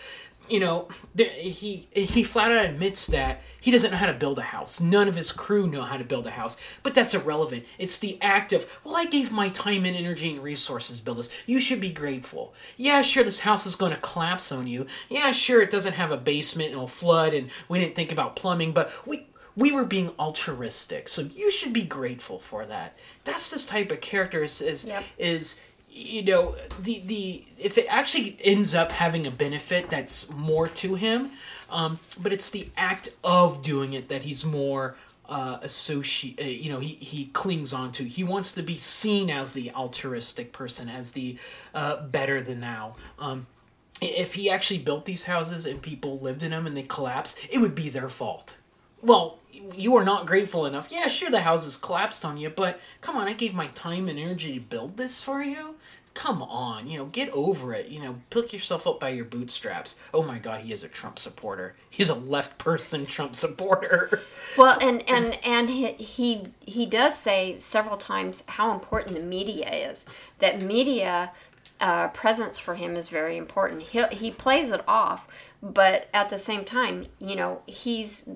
you know, he he flat out admits that he doesn't know how to build a house. None of his crew know how to build a house, but that's irrelevant. It's the act of, well, I gave my time and energy and resources to build this. You should be grateful. Yeah, sure, this house is going to collapse on you. Yeah, sure, it doesn't have a basement and it'll flood, and we didn't think about plumbing, but we we were being altruistic, so you should be grateful for that. That's this type of character is is, yep. is you know the the if it actually ends up having a benefit that's more to him um, but it's the act of doing it that he's more uh, associate uh, you know he, he clings on to. He wants to be seen as the altruistic person as the uh, better than thou. Um, if he actually built these houses and people lived in them and they collapsed it would be their fault. Well you are not grateful enough. Yeah sure the houses collapsed on you but come on i gave my time and energy to build this for you come on, you know, get over it. You know, pick yourself up by your bootstraps. Oh my God, he is a Trump supporter. He's a left person Trump supporter. Well, and and and he he, he does say several times how important the media is. That media uh, presence for him is very important. He he plays it off, but at the same time, you know, he's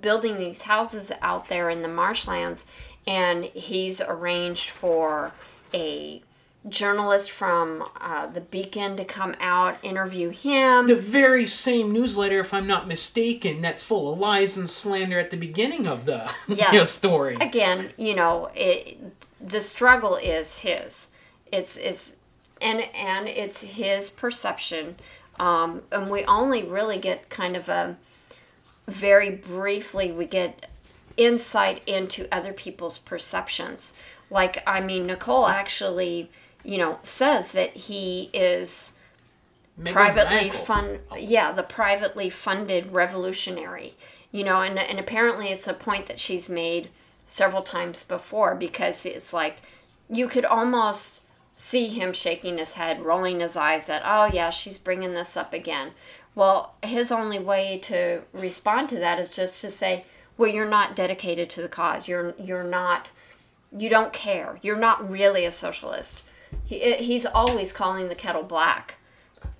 building these houses out there in the marshlands, and he's arranged for a journalist from uh, the Beacon to come out interview him. The very same newsletter, if I'm not mistaken, that's full of lies and slander at the beginning of the yes. you know, story. Again, you know, it, the struggle is his. It's it's and and it's his perception, um, and we only really get kind of a very briefly we get insight into other people's perceptions. Like I mean, Nicole actually you know, says that he is privately fund yeah, the privately funded revolutionary. You know, and and apparently it's a point that she's made several times before because it's like you could almost see him shaking his head, rolling his eyes that, oh, yeah, she's bringing this up again. Well, his only way to respond to that is just to say, well, you're not dedicated to the cause. You're, you're not, you don't care. You're not really a socialist. He, he's always calling the kettle black.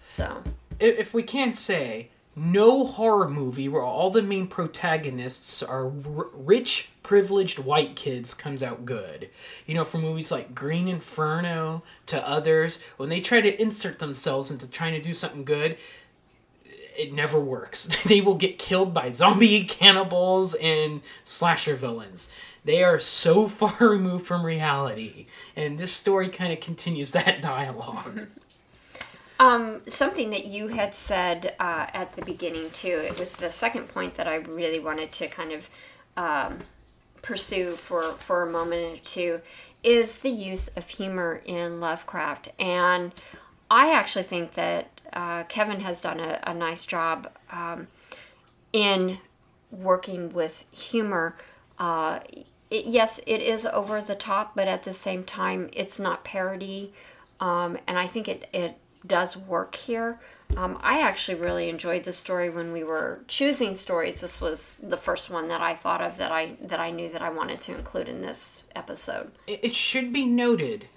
So. If we can't say no horror movie where all the main protagonists are r- rich, privileged white kids comes out good. You know, from movies like Green Inferno to others, when they try to insert themselves into trying to do something good, it never works. they will get killed by zombie cannibals and slasher villains. They are so far removed from reality, and this story kind of continues that dialogue. Um, something that you had said uh, at the beginning too. It was the second point that I really wanted to kind of um, pursue for for a moment or two is the use of humor in Lovecraft, and I actually think that uh, Kevin has done a, a nice job um, in working with humor. Uh, it, yes, it is over the top, but at the same time, it's not parody, um, and I think it it does work here. Um, I actually really enjoyed the story when we were choosing stories. This was the first one that I thought of that I that I knew that I wanted to include in this episode. It should be noted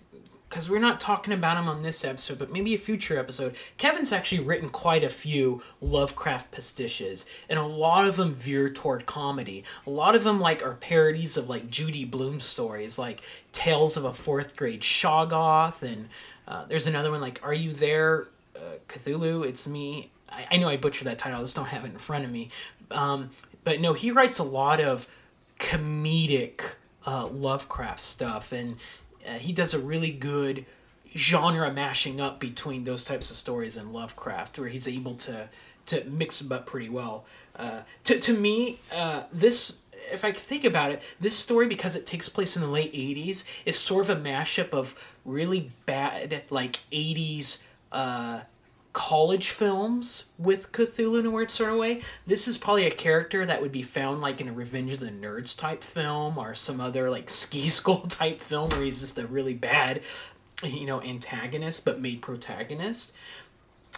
because we're not talking about him on this episode, but maybe a future episode. Kevin's actually written quite a few Lovecraft pastiches, and a lot of them veer toward comedy. A lot of them like are parodies of like Judy Blume stories, like Tales of a Fourth Grade Shoggoth, and uh, there's another one like Are You There, uh, Cthulhu? It's me. I, I, know I butchered that title. I just don't have it in front of me. Um, but no, he writes a lot of comedic uh, Lovecraft stuff, and uh, he does a really good genre mashing up between those types of stories and Lovecraft, where he's able to to mix them up pretty well. Uh, to to me, uh, this if I think about it, this story because it takes place in the late '80s is sort of a mashup of really bad like '80s uh, college films with Cthulhu in a weird sort of way. This is probably a character that would be found like in a Revenge of the Nerds type film or some other like ski school type film where he's just a really bad, you know, antagonist but made protagonist.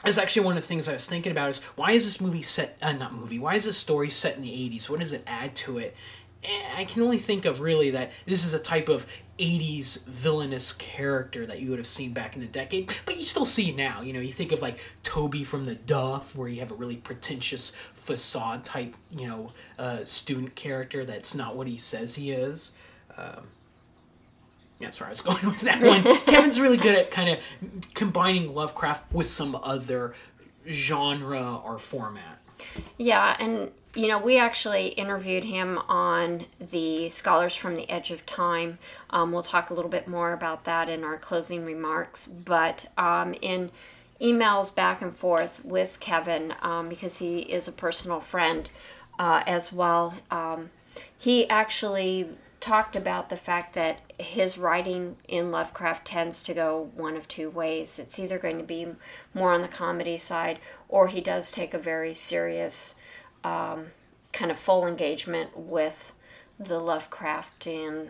That's actually one of the things I was thinking about is why is this movie set, uh, not movie, why is this story set in the 80s? What does it add to it? And I can only think of really that this is a type of 80s villainous character that you would have seen back in the decade, but you still see now. You know, you think of like Toby from the Duff, where you have a really pretentious facade type, you know, uh, student character that's not what he says he is. Um, yeah, that's where I was going with that one. Kevin's really good at kind of combining Lovecraft with some other genre or format. Yeah, and you know, we actually interviewed him on the Scholars from the Edge of Time. Um, we'll talk a little bit more about that in our closing remarks. But um, in emails back and forth with Kevin, um, because he is a personal friend uh, as well, um, he actually talked about the fact that his writing in Lovecraft tends to go one of two ways. It's either going to be more on the comedy side, or he does take a very serious um, kind of full engagement with the Lovecraftian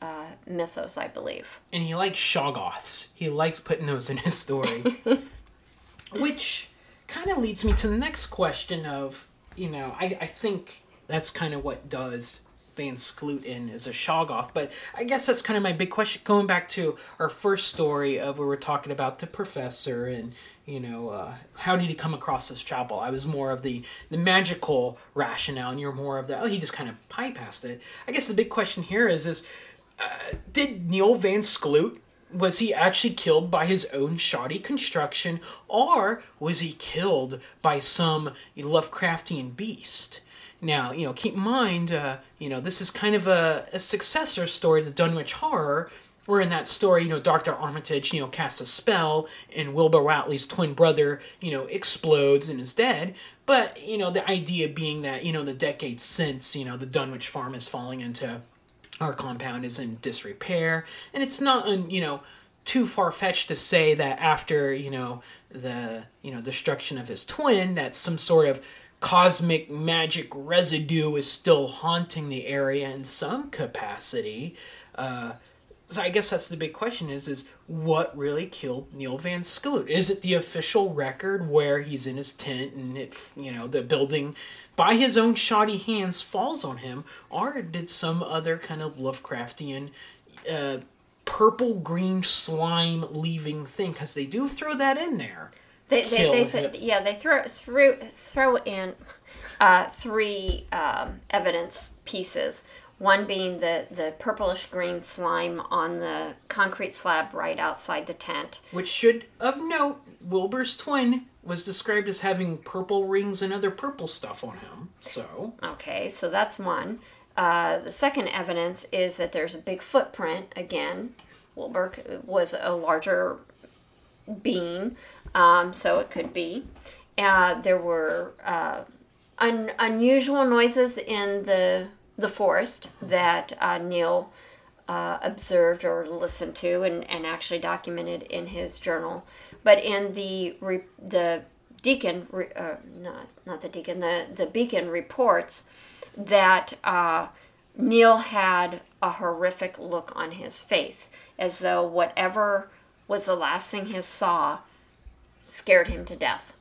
uh, mythos, I believe. And he likes Shoggoths. He likes putting those in his story. Which kind of leads me to the next question of, you know, I, I think that's kind of what does Van Skloot in as a Shoggoth. But I guess that's kind of my big question. Going back to our first story of where we're talking about the professor and you know uh, how did he come across this chapel? I was more of the the magical rationale, and you're more of the oh he just kind of bypassed it. I guess the big question here is is uh, did Neil Van Skloot was he actually killed by his own shoddy construction, or was he killed by some Lovecraftian beast? Now, you know, keep in mind, uh, you know, this is kind of a, a successor story to Dunwich Horror, where in that story, you know, Dr. Armitage, you know, casts a spell, and Wilbur Whateley's twin brother, you know, explodes and is dead. But, you know, the idea being that, you know, the decades since, you know, the Dunwich farm is falling into our compound is in disrepair. And it's not, you know, too far fetched to say that after, you know, the, you know, destruction of his twin, that some sort of cosmic magic residue is still haunting the area in some capacity. Uh, so I guess that's the big question: is is what really killed Neil Van Skloot? Is it the official record where he's in his tent and it, you know, the building by his own shoddy hands falls on him, or did some other kind of Lovecraftian? Uh, purple green slime leaving thing because they do throw that in there They, they, they him. yeah, they throw throw throw in uh, three um, evidence pieces. One being the the purplish green slime on the concrete slab right outside the tent. Which should of note, Wilbur's twin was described as having purple rings and other purple stuff on him. So Okay, so that's one. Uh, the second evidence is that there's a big footprint again. Wilbur was a larger being, um, so it could be. Uh, there were uh, un- unusual noises in the the forest that uh, Neil uh, observed or listened to, and, and actually documented in his journal. But in the re- the deacon, re- uh, no, not the deacon, the the beacon reports that uh, Neil had a horrific look on his face, as though whatever was the last thing he saw scared him to death.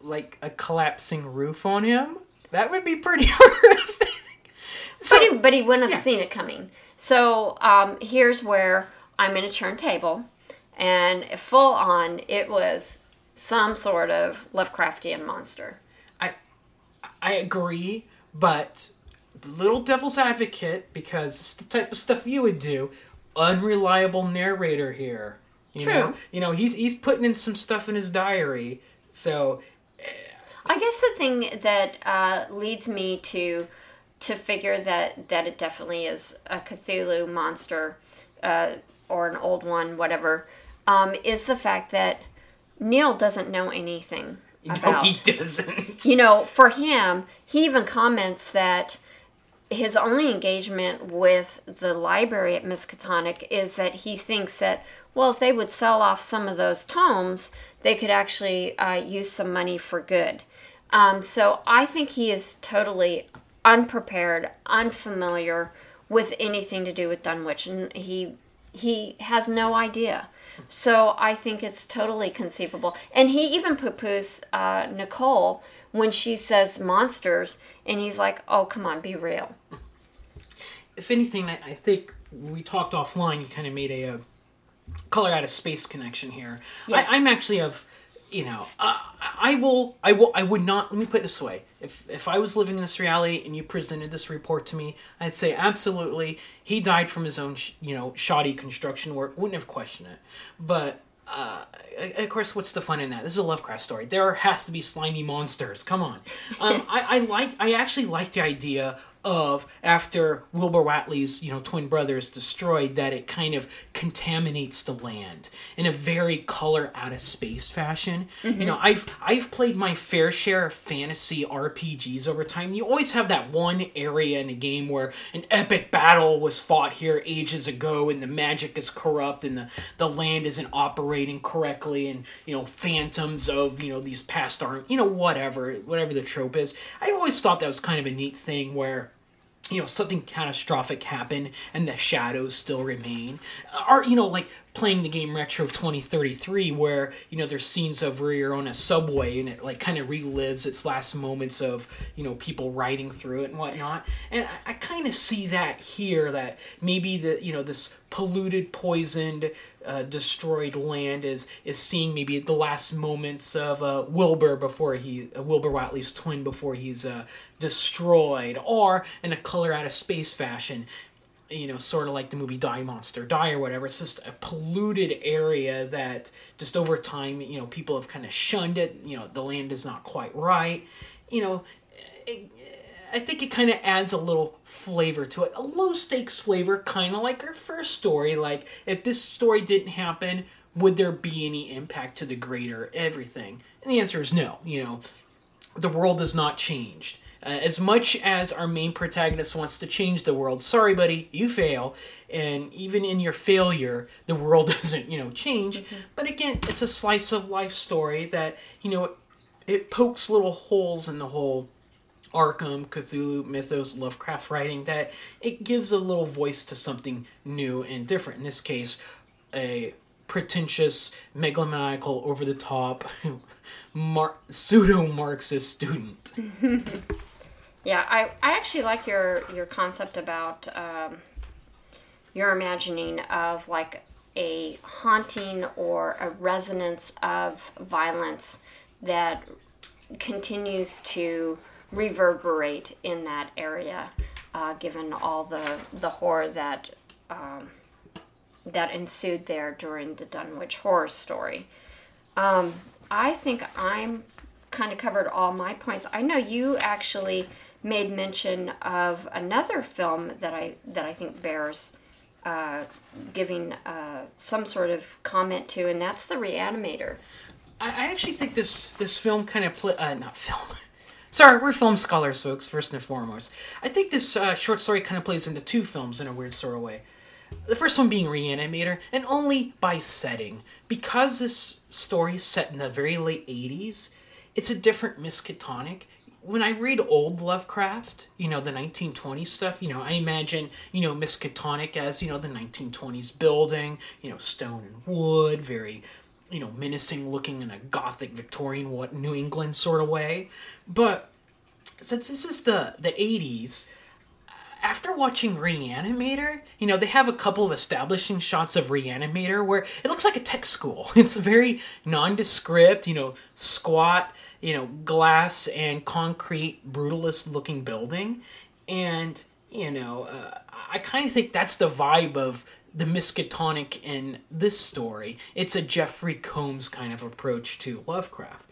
like a collapsing roof on him, that would be pretty horrific. So but, he, but he wouldn't have yeah. seen it coming. So um, here's where I'm in a turntable, and full on, it was some sort of Lovecraftian monster. I I agree, but the little devil's advocate because it's the type of stuff you would do. Unreliable narrator here. You True. Know? You know, he's he's putting in some stuff in his diary. So I guess the thing that uh, leads me to to figure that that it definitely is a Cthulhu monster uh, or an old one, whatever, um, is the fact that Neil doesn't know anything about. no, he doesn't. you know, for him, he even comments that his only engagement with the library at Miskatonic is that he thinks that, well, if they would sell off some of those tomes, they could actually uh, use some money for good. Um, so I think he is totally unprepared, unfamiliar with anything to do with Dunwich, and he he has no idea. So I think it's totally conceivable. And he even poo poos uh, Nicole when she says monsters, and he's like, oh, come on, be real. if anything, I, think we talked offline. You kind of made a, uh color out of space connection here. Yes. I, I'm actually of, you know, uh, I will, I will, I would not. Let me put it this way: if if I was living in this reality and you presented this report to me, I'd say absolutely he died from his own, sh- you know, shoddy construction work. Wouldn't have questioned it, but. Uh, of course, what's the fun in that? This is a Lovecraft story. There has to be slimy monsters. Come on. Um, I, I like. I actually like the idea of after Wilbur Whateley's you know twin brother is destroyed that it kind of contaminates the land in a very color out of space fashion. You know, mm-hmm. I've I've played my fair share of fantasy RPGs over time. You always have that one area in a game where an epic battle was fought here ages ago and the magic is corrupt and the, the land isn't operating correctly and you know phantoms of you know these past aren't you know whatever whatever the trope is. I always thought that was kind of a neat thing where you know something catastrophic happened and the shadows still remain. Or you know like playing the game Metro 2033 where you know there's scenes of where you're on a subway and it like kind of relives its last moments of you know people riding through it and whatnot. And i, I kind of see that here that maybe the you know this polluted poisoned uh, destroyed land is is seeing maybe the last moments of uh, Wilbur before he uh, Wilbur Whateley's twin before he's uh, destroyed, or in a color out of space fashion, you know, sort of like the movie Die Monster Die or whatever. It's just a polluted area that just over time, you know, people have kind of shunned it. You know, the land is not quite right. You know, it, I think it kind of adds a little flavor to it, a low stakes flavor, kind of like our first story. Like, if this story didn't happen, would there be any impact to the greater everything? And the answer is no. You know, the world has not changed. Uh, as much as our main protagonist wants to change the world, sorry, buddy, you fail. And even in your failure, the world doesn't, you know, change. But again, it's a slice of life story that, you know, it, it pokes little holes in the whole Arkham, Cthulhu, mythos, Lovecraft writing that it gives a little voice to something new and different. In this case, a pretentious, megalomaniacal, over the top, mar- pseudo Marxist student. Yeah, I, I actually like your your concept about um, your imagining of like a haunting or a resonance of violence that continues to reverberate in that area, uh, given all the the horror that um, that ensued there during the Dunwich horror story. Um, I think I'm kind of covered all my points. I know you actually made mention of another film that I that I think bears uh, giving uh, some sort of comment to, and that's the Reanimator. I, I actually think this this film kind of uh, not film. Sorry, we're film scholars, folks. First and foremost, I think this uh, short story kind of plays into two films in a weird sort of way. The first one being Reanimator, and only by setting. Because this story is set in the very late 80s, it's a different Miskatonic when I read old Lovecraft, you know, the 1920s stuff, you know, I imagine, you know, Miskatonic as, you know, the 1920s building, you know, stone and wood, very, you know, menacing looking in a gothic Victorian what New England sort of way. But since this is the the 80s, after watching Reanimator, you know, they have a couple of establishing shots of Reanimator where it looks like a tech school. It's very nondescript, you know, squat you know, glass and concrete brutalist looking building. And, you know, uh, I kind of think that's the vibe of the Miskatonic in this story. It's a Jeffrey Combs kind of approach to Lovecraft.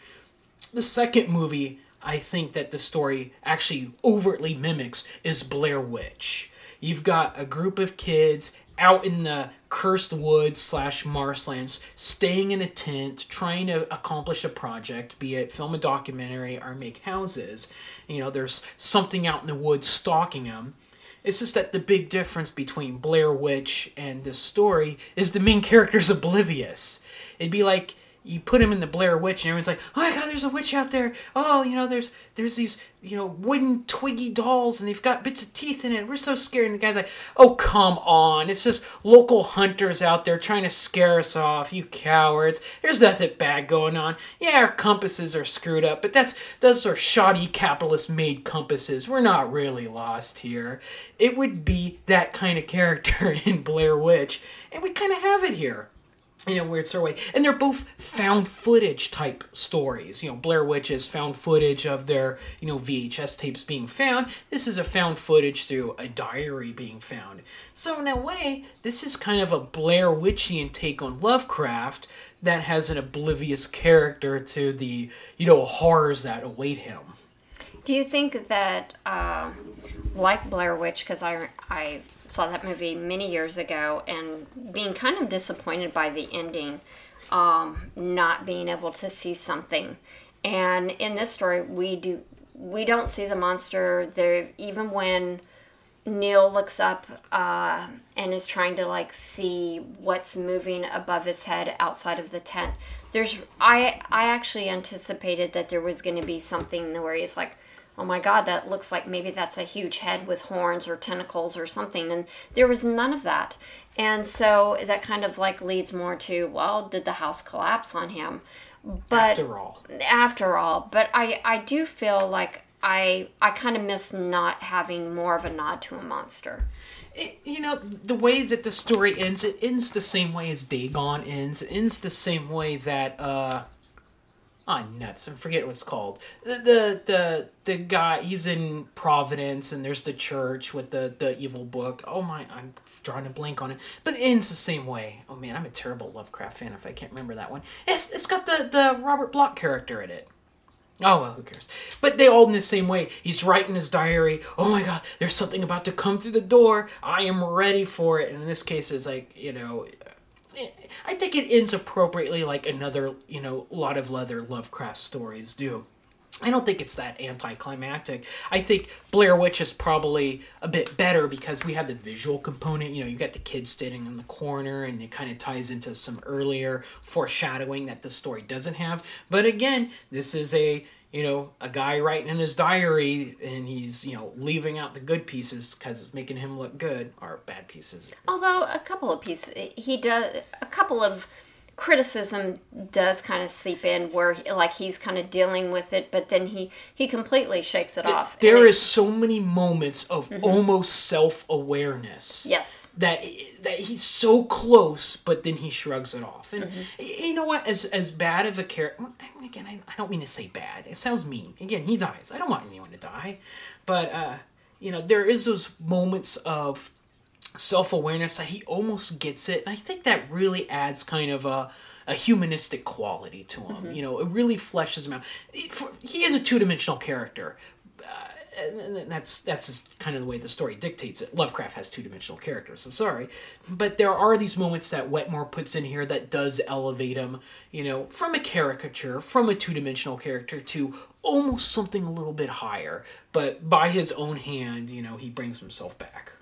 The second movie I think that the story actually overtly mimics is Blair Witch. You've got a group of kids out in the cursed woods slash marshlands, staying in a tent, trying to accomplish a project, be it film a documentary or make houses. You know, there's something out in the woods stalking them. It's just that the big difference between Blair Witch and this story is the main character's oblivious. It'd be like you put him in the Blair Witch, and everyone's like, "Oh my God, there's a witch out there! Oh, you know, there's there's these you know wooden twiggy dolls, and they've got bits of teeth in it. We're so scared." And the guy's like, "Oh come on! It's just local hunters out there trying to scare us off. You cowards! There's nothing bad going on. Yeah, our compasses are screwed up, but that's those are shoddy capitalist made compasses. We're not really lost here. It would be that kind of character in Blair Witch, and we kind of have it here." In a weird sort of way. And they're both found footage type stories. You know, Blair Witch is found footage of their, you know, VHS tapes being found. This is a found footage through a diary being found. So in a way, this is kind of a Blair Witchian take on Lovecraft that has an oblivious character to the, you know, horrors that await him. Do you think that, uh, like Blair Witch, because I, I saw that movie many years ago and being kind of disappointed by the ending, um, not being able to see something. And in this story, we do we don't see the monster. There, even when Neil looks up uh, and is trying to like see what's moving above his head outside of the tent. There's I I actually anticipated that there was going to be something where he's like, oh my god, that looks like maybe that's a huge head with horns or tentacles or something. And there was none of that. And so that kind of like leads more to, well, did the house collapse on him? But after all, after all, but I I do feel like I I kind of miss not having more of a nod to a monster. It, you know the way that the story ends, it ends the same way as Dagon ends. It ends the same way that uh, ah nuts. I forget what it's called. The, the the the guy he's in Providence and there's the church with the the evil book. Oh my, I'm drawing a blank on it, but it ends the same way. Oh man, I'm a terrible Lovecraft fan if I can't remember that one. It's it's got the the Robert Bloch character in it. Oh well, who cares? But they all in the same way. He's writing his diary. Oh my god, there's something about to come through the door. I am ready for it. And in this case, it's like you know, I think it ends appropriately, like another, you know, a lot of other Lovecraft stories do. I don't think it's that anticlimactic. I think Blair Witch is probably a bit better because we have the visual component. You know, you got the kids standing in the corner, and it kind of ties into some earlier foreshadowing that the story doesn't have. But again, this is a you know, a guy writing in his diary and he's, you know, leaving out the good pieces because it's making him look good, or bad pieces. Although a couple of pieces, he does a couple of criticism does kind of seep in where like he's kind of dealing with it but then he he completely shakes it off There it- is so many moments of almost self-awareness. yes that that he's so close, but then he shrugs it off. And y- you know what? As as bad of a character, again, I, I don't mean to say bad. It sounds mean. Again, he dies. I don't want anyone to die, but uh, you know, there is those moments of self awareness that he almost gets it, and I think that really adds kind of a a humanistic quality to him. Mm-hmm. You know, it really fleshes him out. He is a two dimensional character, uh, and and that's that's just kind of the way the story dictates it. Lovecraft has two dimensional characters. I'm sorry, but there are these moments that Wetmore puts in here that does elevate him. You know, from a caricature, from a two dimensional character to almost something a little bit higher. But by his own hand, you know, he brings himself back.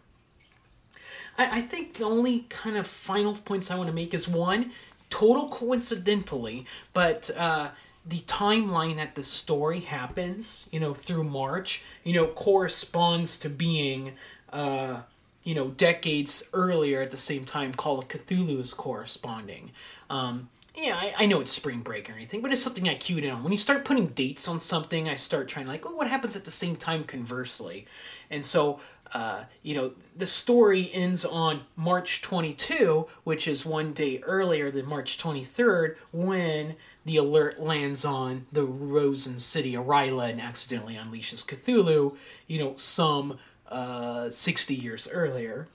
I, I think the only kind of final points I want to make is one, total coincidentally, but uh, the timeline that the story happens, you know, through March, you know, corresponds to being, uh, you know, decades earlier at the same time Call of Cthulhu is corresponding. Um, yeah, I, I know it's spring break or anything, but it's something I cued in on. When you start putting dates on something, I start trying like, oh, what happens at the same time conversely? And so, uh, you know, the story ends on March 22, which is one day earlier than March 23rd, when the alert lands on the Rosen city of R'lyeh and accidentally unleashes Cthulhu, you know, some uh, 60 years earlier.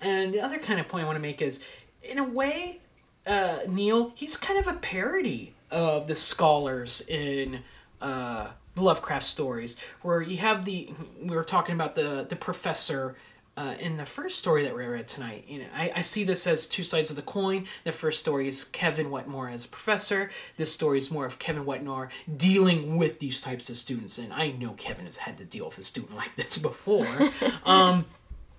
And the other kind of point I want to make is, in a way, uh, Neil, he's kind of a parody of the scholars in uh, the Lovecraft stories, where you have the we were talking about the the professor. Uh, in the first story that we read tonight, you know, I, I see this as two sides of the coin. The first story is Kevin Wetmore as a professor. This story is more of Kevin Wetmore dealing with these types of students, and I know Kevin has had to deal with a student like this before. um,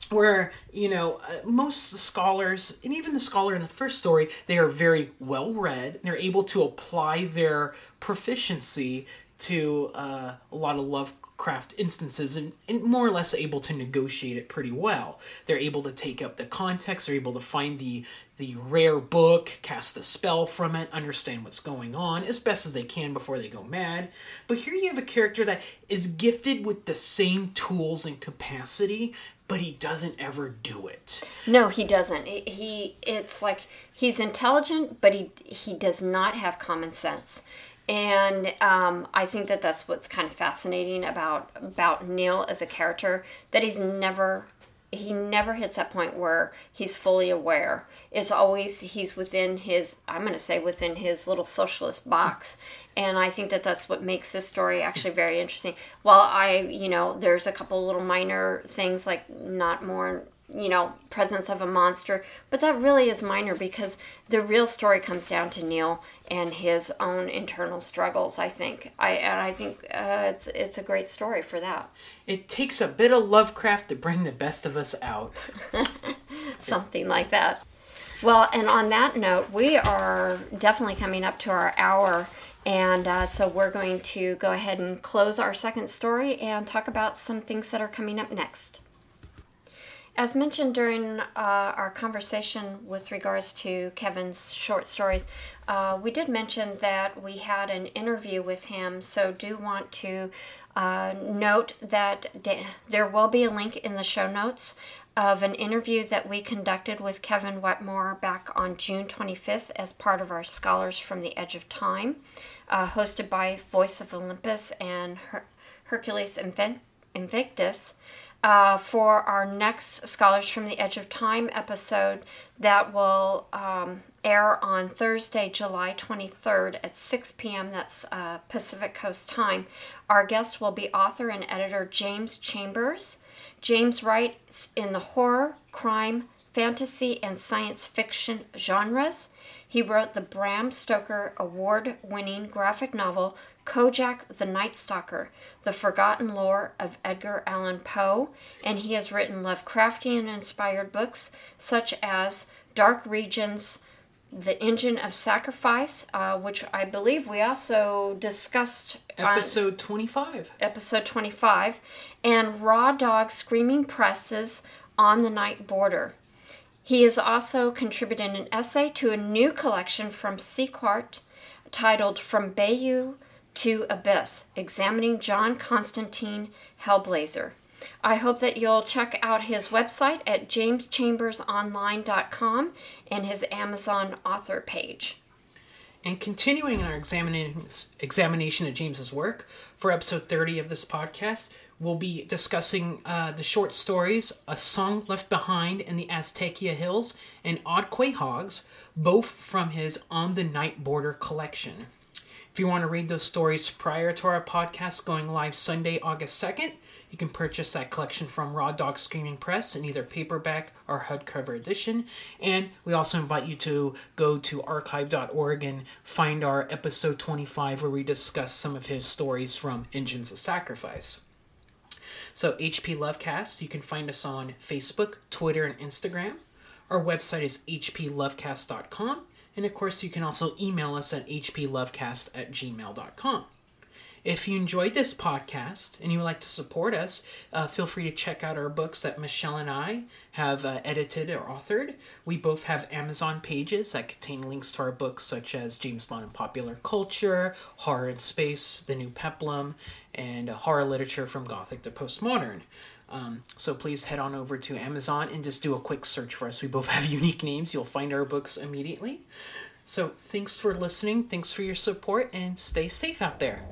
where you know uh, most scholars and even the scholar in the first story they are very well read they're able to apply their proficiency to uh, a lot of lovecraft instances and, and more or less able to negotiate it pretty well they're able to take up the context they're able to find the the rare book cast a spell from it understand what's going on as best as they can before they go mad but here you have a character that is gifted with the same tools and capacity but he doesn't ever do it. No, he doesn't. He, he it's like he's intelligent, but he he does not have common sense. And um, I think that that's what's kind of fascinating about about Neil as a character that he's never he never hits that point where he's fully aware. It's always he's within his I'm going to say within his little socialist box. And I think that that's what makes this story actually very interesting. While I, you know, there's a couple little minor things like not more you know, presence of a monster, but that really is minor because the real story comes down to Neil and his own internal struggles. I think, I and I think uh, it's it's a great story for that. It takes a bit of Lovecraft to bring the best of us out. Something like that. Well, and on that note, we are definitely coming up to our hour. And uh, so we're going to go ahead and close our second story and talk about some things that are coming up next. As mentioned during uh, our conversation with regards to Kevin's short stories, uh, we did mention that we had an interview with him. So, do want to uh, note that da- there will be a link in the show notes of an interview that we conducted with Kevin Wetmore back on June 25th as part of our Scholars from the Edge of Time, uh, hosted by Voice of Olympus and Her- Hercules Inven- Invictus. Uh, for our next Scholars from the Edge of Time episode that will um, air on Thursday, July 23rd at 6 p.m. That's uh, Pacific Coast time. Our guest will be author and editor James Chambers. James writes in the horror, crime, fantasy, and science fiction genres. He wrote the Bram Stoker award winning graphic novel Kolchak the Night Stalker, The Forgotten Lore of Edgar Allan Poe, and he has written Lovecraftian inspired books such as Dark Regions, The Engine of Sacrifice, uh, which I believe we also discussed Episode 25. episode 25, and Raw Dog Screaming Presses on the Night Border. He has also contributed an essay to a new collection from Sequart titled From Bayou to Abyss, examining John Constantine Hellblazer. I hope that you'll check out his website at jameschambersonline.com and his Amazon author page. And continuing our examination of James's work, for episode 30 of this podcast, we'll be discussing uh, the short stories A Song Left Behind in the Aztakea Hills and Odd Quahogs, both from his On the Night Border collection. If you want to read those stories prior to our podcast going live Sunday, August 2nd, you can purchase that collection from Raw Dog Screaming Press in either paperback or hardcover edition. And we also invite you to go to archive.org and find our episode 25 where we discuss some of his stories from Engines of Sacrifice. So, HP Lovecast, you can find us on Facebook, Twitter, and Instagram. Our website is hplovecast.com. And of course, you can also email us at hplovecast at gmail.com. If you enjoyed this podcast and you would like to support us, uh, feel free to check out our books that Michele and I have uh, edited or authored. We both have Amazon pages that contain links to our books, such as James Bond and Popular Culture, Horror and Space, The New Peplum, and uh, horror literature from Gothic to Postmodern. Um, so please head on over to Amazon and just do a quick search for us. We both have unique names. You'll find our books immediately. So thanks for listening. Thanks for your support and stay safe out there.